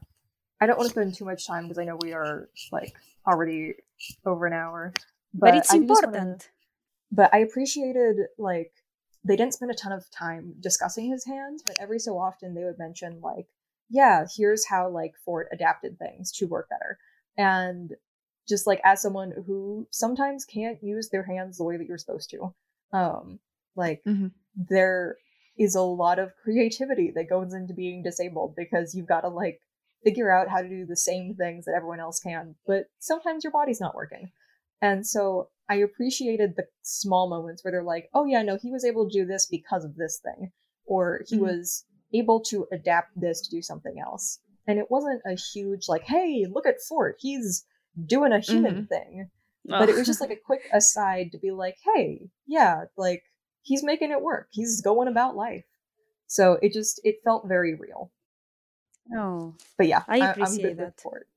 I don't want to spend too much time because I know we are like already over an hour. but, it's I just wanna- important but I appreciated like they didn't spend a ton of time discussing his hands, but every so often they would mention like, yeah, here's how like Fort adapted things to work better. And just like as someone who sometimes can't use their hands the way that you're supposed to, um, like Mhm. there is a lot of creativity that goes into being disabled because you've got to like figure out how to do the same things that everyone else can, but sometimes your body's not working. And so I appreciated the small moments where they're like, oh, yeah, no, he was able to do this because of this thing, or he Mhm. was able to adapt this to do something else. And it wasn't a huge, like, hey, look at Fort, he's doing a human thing. But it was just like a quick aside to be like, hey, yeah, like, he's making it work. He's going about life. So it just, it felt very real. oh But yeah, I I'm appreciate good with that. Fort.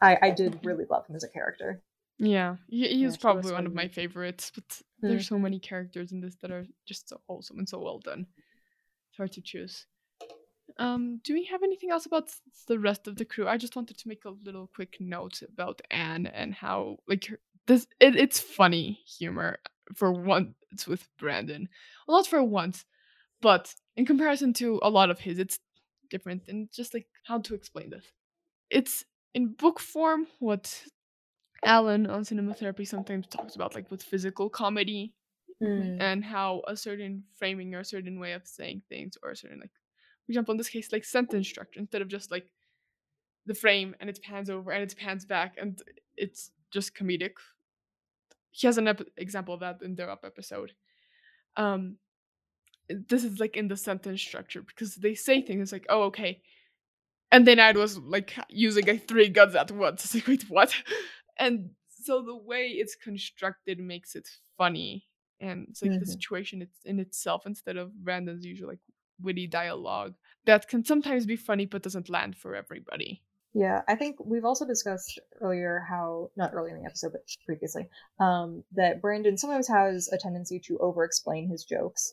I, I did really love him as a character. Yeah, he, he he's was probably one of my favorites, but Mm. there's so many characters in this that are just so wholesome and so well done. It's hard to choose. Um, do we have anything else about s- the rest of the crew? I just wanted to make a little quick note about Anne and how like her, this it, it's funny humor for once with Brandon. Well, not for once, but in comparison to a lot of his, it's different. And just like how to explain this, it's in book form what Alan on Cinema Therapy sometimes talks about, like with physical comedy and how a certain framing or a certain way of saying things or a certain like for example in this case like sentence structure instead of just like the frame and it pans over and it pans back and it's just comedic. He has an ep- example of that in their up episode. Um this is like in the sentence structure because they say things like oh okay. And then i was like using like three guns at once. It's like wait what? And so the way it's constructed makes it funny and it's like the Mhm. situation it's in itself instead of Brandon's usual like witty dialogue that can sometimes be funny but doesn't land for everybody. Yeah, I think we've also discussed earlier how, not early in the episode, but previously, um, that Brandon sometimes has a tendency to over explain his jokes.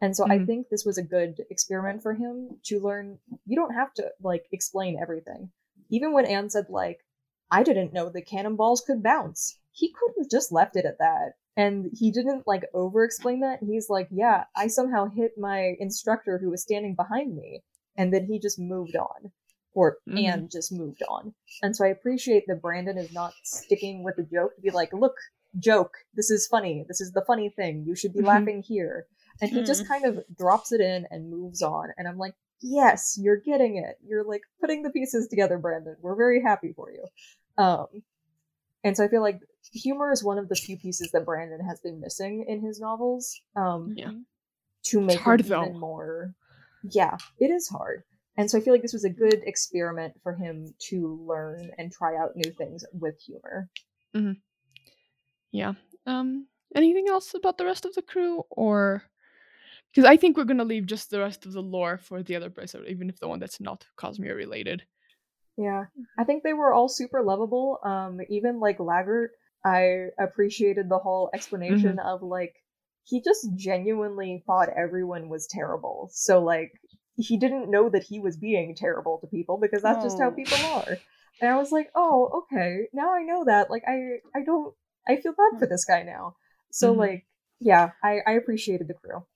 And so I Mhm. think this was a good experiment for him to learn you don't have to, like, explain everything. Even when Anne said, like, I didn't know the cannonballs could bounce, he could have just left it at that. And he didn't, like, over explain that. He's like, yeah, I somehow hit my instructor who was standing behind me. And then he just moved on. Or Mhm. Anne just moved on. And so I appreciate that Brandon is not sticking with the joke to be like, look, joke, this is funny, this is the funny thing, you should be Mhm. laughing here. And he just kind of drops it in and moves on. And I'm like, yes, you're getting it. You're like putting the pieces together, Brandon. We're very happy for you. Um, and so I feel like humor is one of the few pieces that Brandon has been missing in his novels. Um, Yeah. to make hard, them even though. more. Yeah, it is hard. And so I feel like this was a good experiment for him to learn and try out new things with humor. Yeah. Um anything else about the rest of the crew or because I think we're gonna leave just the rest of the lore for the other episode, even if the one that's not Cosmere related. Yeah, I think they were all super lovable. Um, even like Laggart, I appreciated the whole explanation of like he just genuinely thought everyone was terrible. So like he didn't know that he was being terrible to people because that's just how Oh. people are. And I was like, oh, okay, now I know that. Like I, I don't, I feel bad for this guy now. So Mhm. like, yeah, I, I appreciated the crew.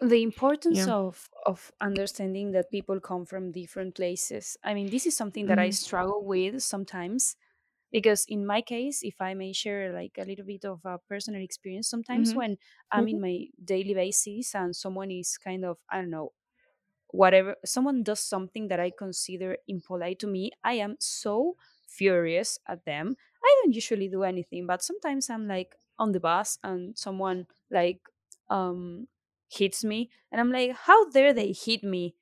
the importance Yeah. of of understanding that people come from different places i mean this is something that i Mhm. struggle with sometimes because in my case if i may share like a little bit of a personal experience sometimes Mhm. when i'm in my daily basis and someone is kind of i don't know whatever someone does something that i consider impolite to me i am so furious at them. I don't usually do anything but sometimes i'm like on the bus and someone like um hits me and i'm like how dare they hit me?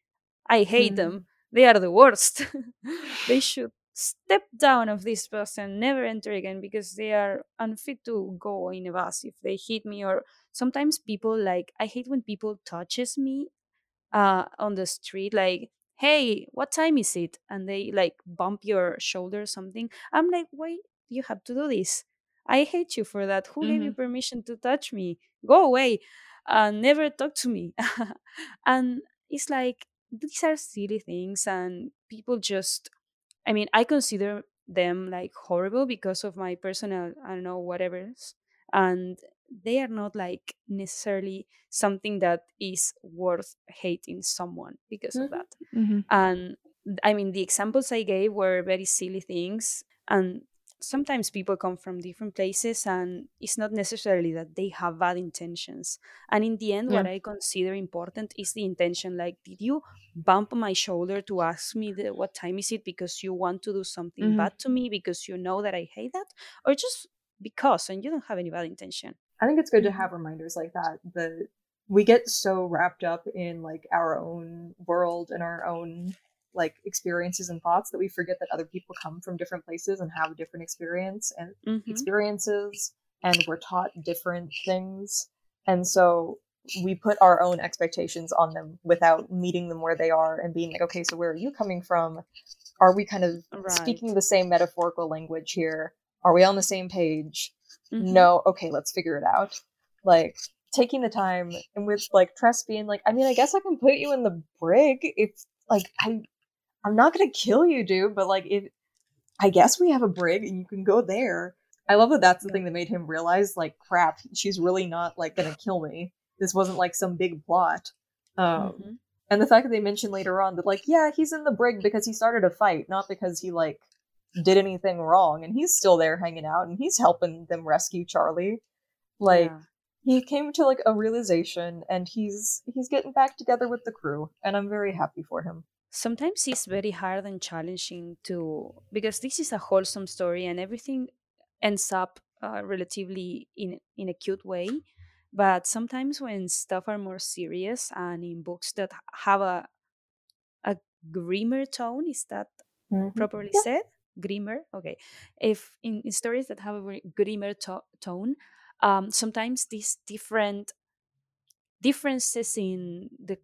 I hate them. They are the worst. They should step down of this person never enter again because they are unfit to go in a bus if they hit me or sometimes people like i hate when people touches me uh on the street like hey what time is it? and they like bump your shoulder or something. I'm like why you have to do this? I hate you for that. Who gave you Mhm. permission to touch me? Go away uh, never talk to me. And it's like these are silly things and people just i mean i consider them like horrible because of my personal i don't know whatever and they are not like necessarily something that is worth hating someone because of Mhm. that Mhm. and i mean the examples i gave were very silly things and sometimes people come from different places and it's not necessarily that they have bad intentions and in the end what i consider important is the intention like did you bump my shoulder to ask me the, what time is it because you want to do something Mhm. bad to me because you know that i hate that or just because and you don't have any bad intention I think it's good to Mhm. have reminders like that. That we get so wrapped up in like our own world and our own like experiences and thoughts that we forget that other people come from different places and have a different experience and Mhm. experiences and we're taught different things. And so we put our own expectations on them without meeting them where they are and being like, okay, so where are you coming from? Are we kind of Right. speaking the same metaphorical language here? Are we on the same page? Mhm. no, okay, let's figure it out. Like taking the time and with like Tress being like, I mean, I guess I can put you in the brig if like I I'm not gonna kill you, dude, but like if I guess we have a brig and you can go there. I love that that's the thing that made him realize like crap, she's really not like gonna kill me. This wasn't like some big plot. Um Mhm. and the fact that they mentioned later on that like yeah, he's in the brig because he started a fight, not because he like did anything wrong and he's still there hanging out and he's helping them rescue Charlie. Like Yeah. he came to like a realization and he's he's getting back together with the crew and I'm very happy for him. Sometimes it's very hard and challenging to because this is a wholesome story and everything ends up uh, relatively in in a cute way but sometimes when stuff are more serious and in books that have a a grimmer tone is that properly Yeah. said? Grimmer? Okay. If in, in stories that have a grimmer to- tone um sometimes these different differences in the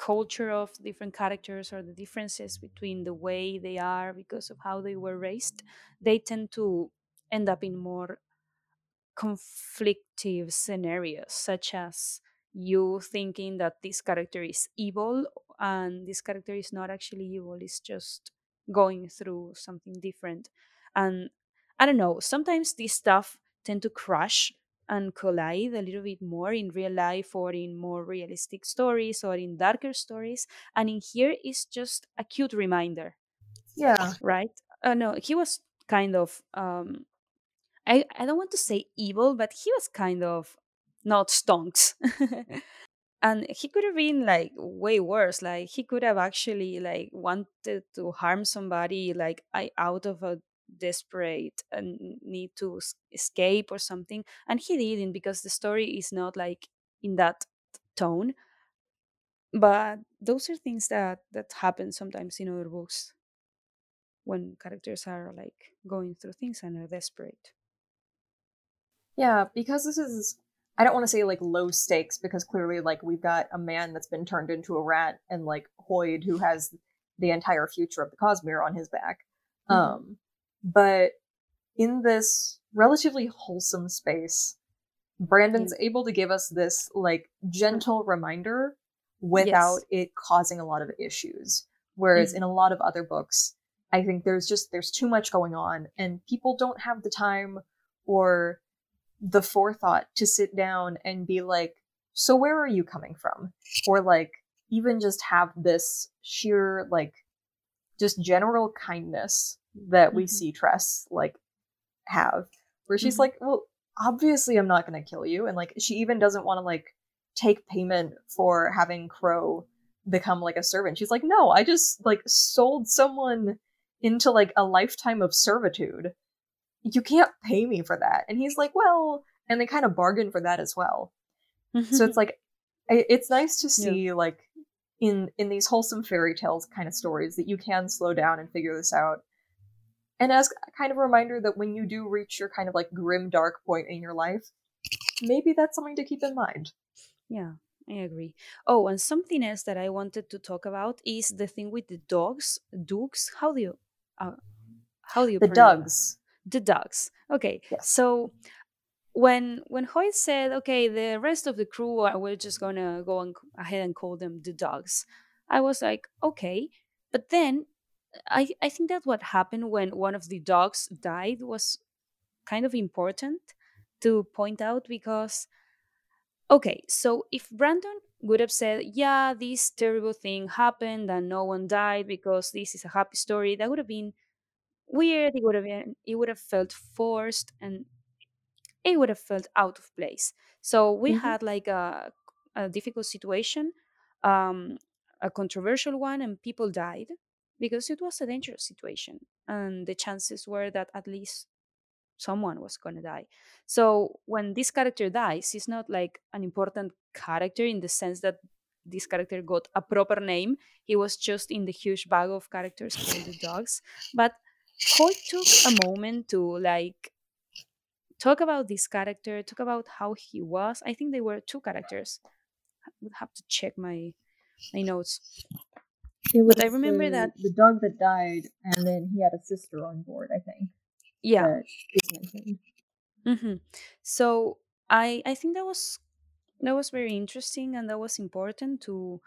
culture of different characters or the differences between the way they are because of how they were raised they tend to end up in more conflictive scenarios such as you thinking that this character is evil and this character is not actually evil it's just going through something different. And i don't know sometimes this stuff tend to crash and collide a little bit more in real life or in more realistic stories or in darker stories and in here is just a cute reminder Yeah. right uh, no he was kind of um I, I don't want to say evil, but he was kind of not stonks. and he could have been like way worse. Like he could have actually like wanted to harm somebody like I out of a desperate and need to escape or something. And he didn't because the story is not like in that tone. But those are things that that happen sometimes in other books when characters are like going through things and are desperate. Yeah, because this is I don't want to say like low stakes because clearly like we've got a man that's been turned into a rat and like Hoid who has the entire future of the Cosmere on his back. Mhm. Um but in this relatively wholesome space, Brandon's able to give us this like gentle reminder without it causing a lot of issues. Whereas Mhm. in a lot of other books, I think there's just there's too much going on and people don't have the time or the forethought to sit down and be like, so where are you coming from? Or like even just have this sheer like just general kindness that we Mhm. see Tress like have. Where she's Mhm. like, Well, obviously I'm not gonna kill you and like she even doesn't want to like take payment for having Crow become like a servant. She's like, No, I just like sold someone into like a lifetime of servitude you can't pay me for that. And he's like, well, and they kind of bargain for that as well. So it's like, it's nice to Yeah. see like in in these wholesome fairy tales kind of stories that you can slow down and figure this out. And as a kind of a reminder that when you do reach your kind of like grim dark point in your life, maybe that's something to keep in mind. Yeah. I agree. Oh, and something else that I wanted to talk about is the thing with the dogs. Dogs. How do you? Uh, how do you? The dogs? The dogs. Okay. Yes. So when when Hoid said, "Okay, the rest of the crew, we're just gonna go and ahead and call them the dogs," I was like, "Okay," but then I I think that what happened when one of the dogs died was kind of important to point out because okay, so if Brandon would have said, "Yeah, this terrible thing happened and no one died because this is a happy story," that would have been weird. It would have been it would have felt forced and it would have felt out of place. So we Mhm. had like a, a difficult situation, um, a controversial one, and people died because it was a dangerous situation, and the chances were that at least someone was going to die. So when this character dies, it's not like an important character in the sense that this character got a proper name. He was just in the huge bag of characters called the dogs. But Hoid took a moment to like talk about this character, talk about how he was. I think they were two characters. I would have to check my my notes. It But I remember the, that- the dog that died, and then he had a sister on board. I think Yeah. that is mentioned. hmm So I I think that was that was very interesting and that was important to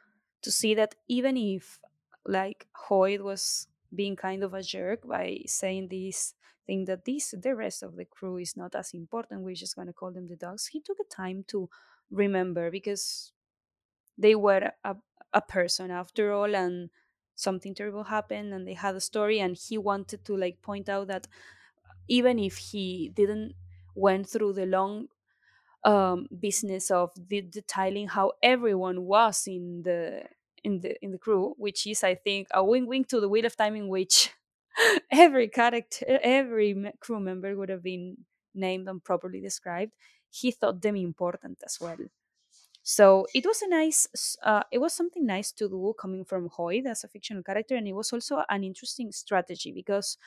to see that even if like Hoid was being kind of a jerk by saying this thing that this the rest of the crew is not as important, we're just gonna call them the dogs. He took a time to remember because they were a, a person after all and something terrible happened and they had a story and he wanted to like point out that even if he didn't went through the long um, business of de- detailing how everyone was in the in the in the crew, which is I think a wink wink to the wheel of time in which every character, every crew member would have been named and properly described. He thought them important as well. So it was a nice, uh, it was something nice to do coming from Hoid as a fictional character, and it was also an interesting strategy because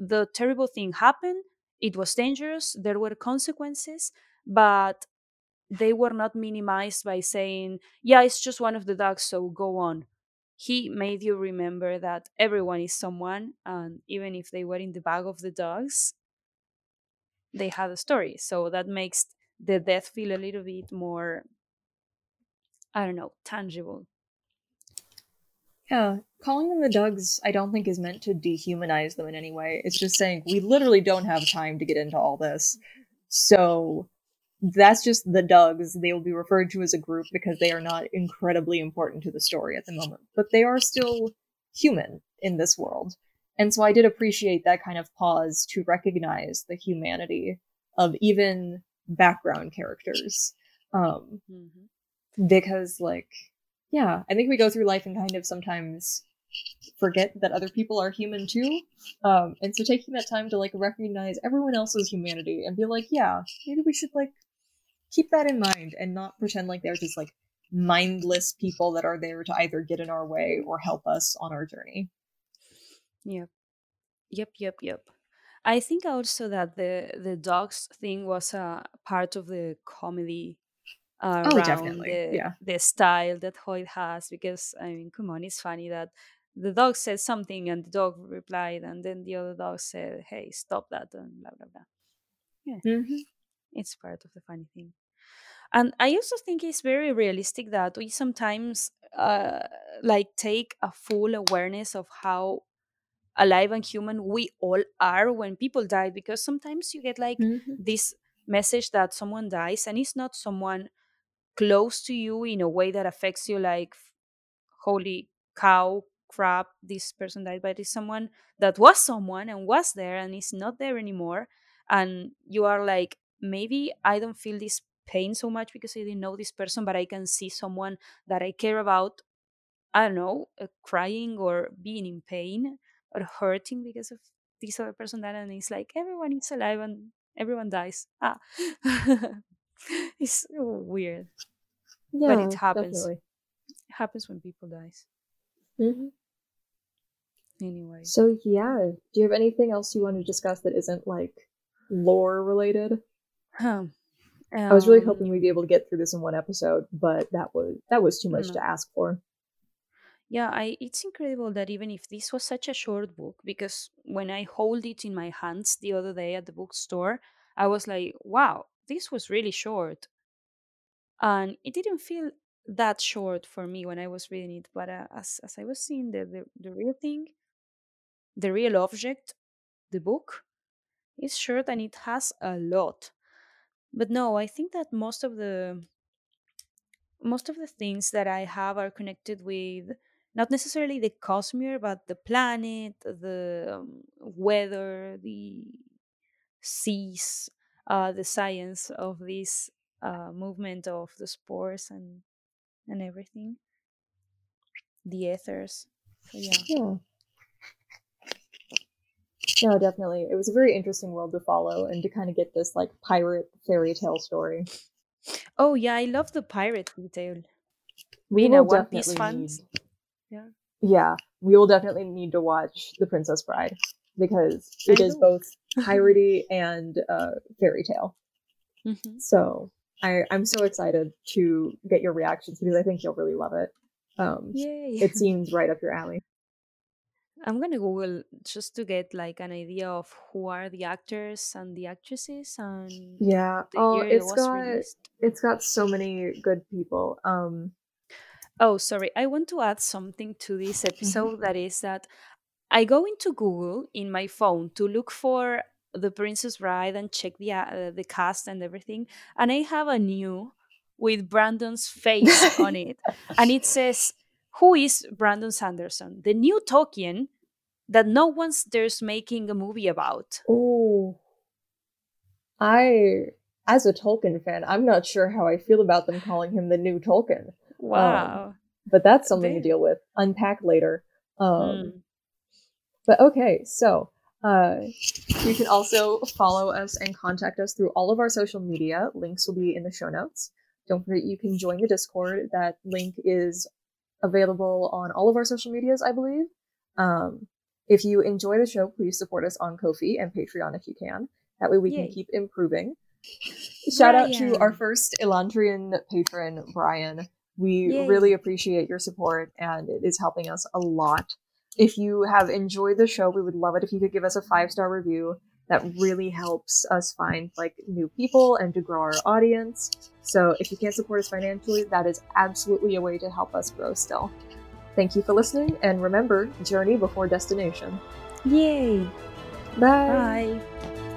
the terrible thing happened. It was dangerous. There were consequences, but they were not minimized by saying, "Yeah, it's just one of the dogs, so go on." He made you remember that everyone is someone, and even if they were in the bag of the dogs, they had a story. So that makes the death feel a little bit more I don't know, tangible. Yeah, calling them the Dougs, I don't think is meant to dehumanize them in any way. It's just saying we literally don't have time to get into all this. So that's just the Dougs. They will be referred to as a group because they are not incredibly important to the story at the moment, but they are still human in this world. And so I did appreciate that kind of pause to recognize the humanity of even background characters. Um, because like yeah i think we go through life and kind of sometimes forget that other people are human too um and so taking that time to like recognize everyone else's humanity and be like yeah maybe we should like keep that in mind and not pretend like they're just like mindless people that are there to either get in our way or help us on our journey Yep. Yep, yep, yep. I think also that the the dogs thing was a part of the comedy uh, Oh, around definitely, the yeah. the style that Hoid has because I mean, come on, it's funny that the dog said something and the dog replied and then the other dog said, "Hey, stop that!" and blah blah blah. mm-hmm. It's part of the funny thing. And I also think it's very realistic that we sometimes uh, like take a full awareness of how alive and human we all are when people die because sometimes you get like Mm-hmm. this message that someone dies and it's not someone close to you in a way that affects you like holy cow crap this person died but it's someone that was someone and was there and is not there anymore and you are like maybe i don't feel this pain so much because i didn't know this person but i can see someone that i care about i don't know uh, crying or being in pain or hurting because of this other person that and it's like everyone is alive and everyone dies. Ah it's weird Yeah, it happens. definitely. it happens when people dies hmm anyway So yeah, do you have anything else you want to discuss that isn't like lore related? Huh. I was really Um, hoping we'd be able to get through this in one episode, but that was that was too much No. to ask for. Yeah, I it's incredible that even if this was such a short book, because when I hold it in my hands the other day at the bookstore, I was like, wow, this was really short. And it didn't feel that short for me when I was reading it, but uh, as as I was seeing the, the the real thing, the real object, the book, is short and it has a lot. But no, I think that most of the most of the things that I have are connected with not necessarily the cosmere, but the planet, the um, weather, the seas, uh, the science of this uh, movement of the spores and and everything, the ethers. So yeah, Yeah. No, definitely. It was a very interesting world to follow and to kind of get this like pirate fairy tale story. oh yeah, I love the pirate detail. We will One Piece fans, need- yeah. Yeah, we will definitely need to watch The Princess Bride because it I is both piratey and uh, fairy tale. Mhm. So I, I'm so excited to get your reactions because I think you'll really love it. Um, Yay! it seems right up your alley. I'm gonna Google just to get like an idea of who are the actors and the actresses and Yeah. Oh, it it's was got released. it's got so many good people. Um, Oh, sorry. I want to add something to Mm-hmm. this episode that is that I go into Google in my phone to look for the Princess Bride and check the uh, the cast and everything, and I have a new with Brandon's face on it, and it says, "Who is Brandon Sanderson? The new Tolkien that no one's there's making a movie about." Oh, I, as a Tolkien fan, I'm not sure how I feel about them calling him the new Tolkien, Wow. but that's something to deal with. Unpack later. Um, Mm. But okay, so uh, you can also follow us and contact us through all of our social media. Links will be in the show notes. Don't forget you can join the Discord. That link is available on all of our social medias, I believe. Um, if you enjoy the show, please support us on Ko-fi and Patreon if you can. That way we Yay. can keep improving. Shout out to our first Elantrian patron, Brian. We Yay. really appreciate your support and it is helping us a lot. If you have enjoyed the show, we would love it if you could give us a five star review. That really helps us find like new people and to grow our audience. So if you can't support us financially, that is absolutely a way to help us grow still. Thank you for listening and remember, journey before destination. Yay! Bye. Bye.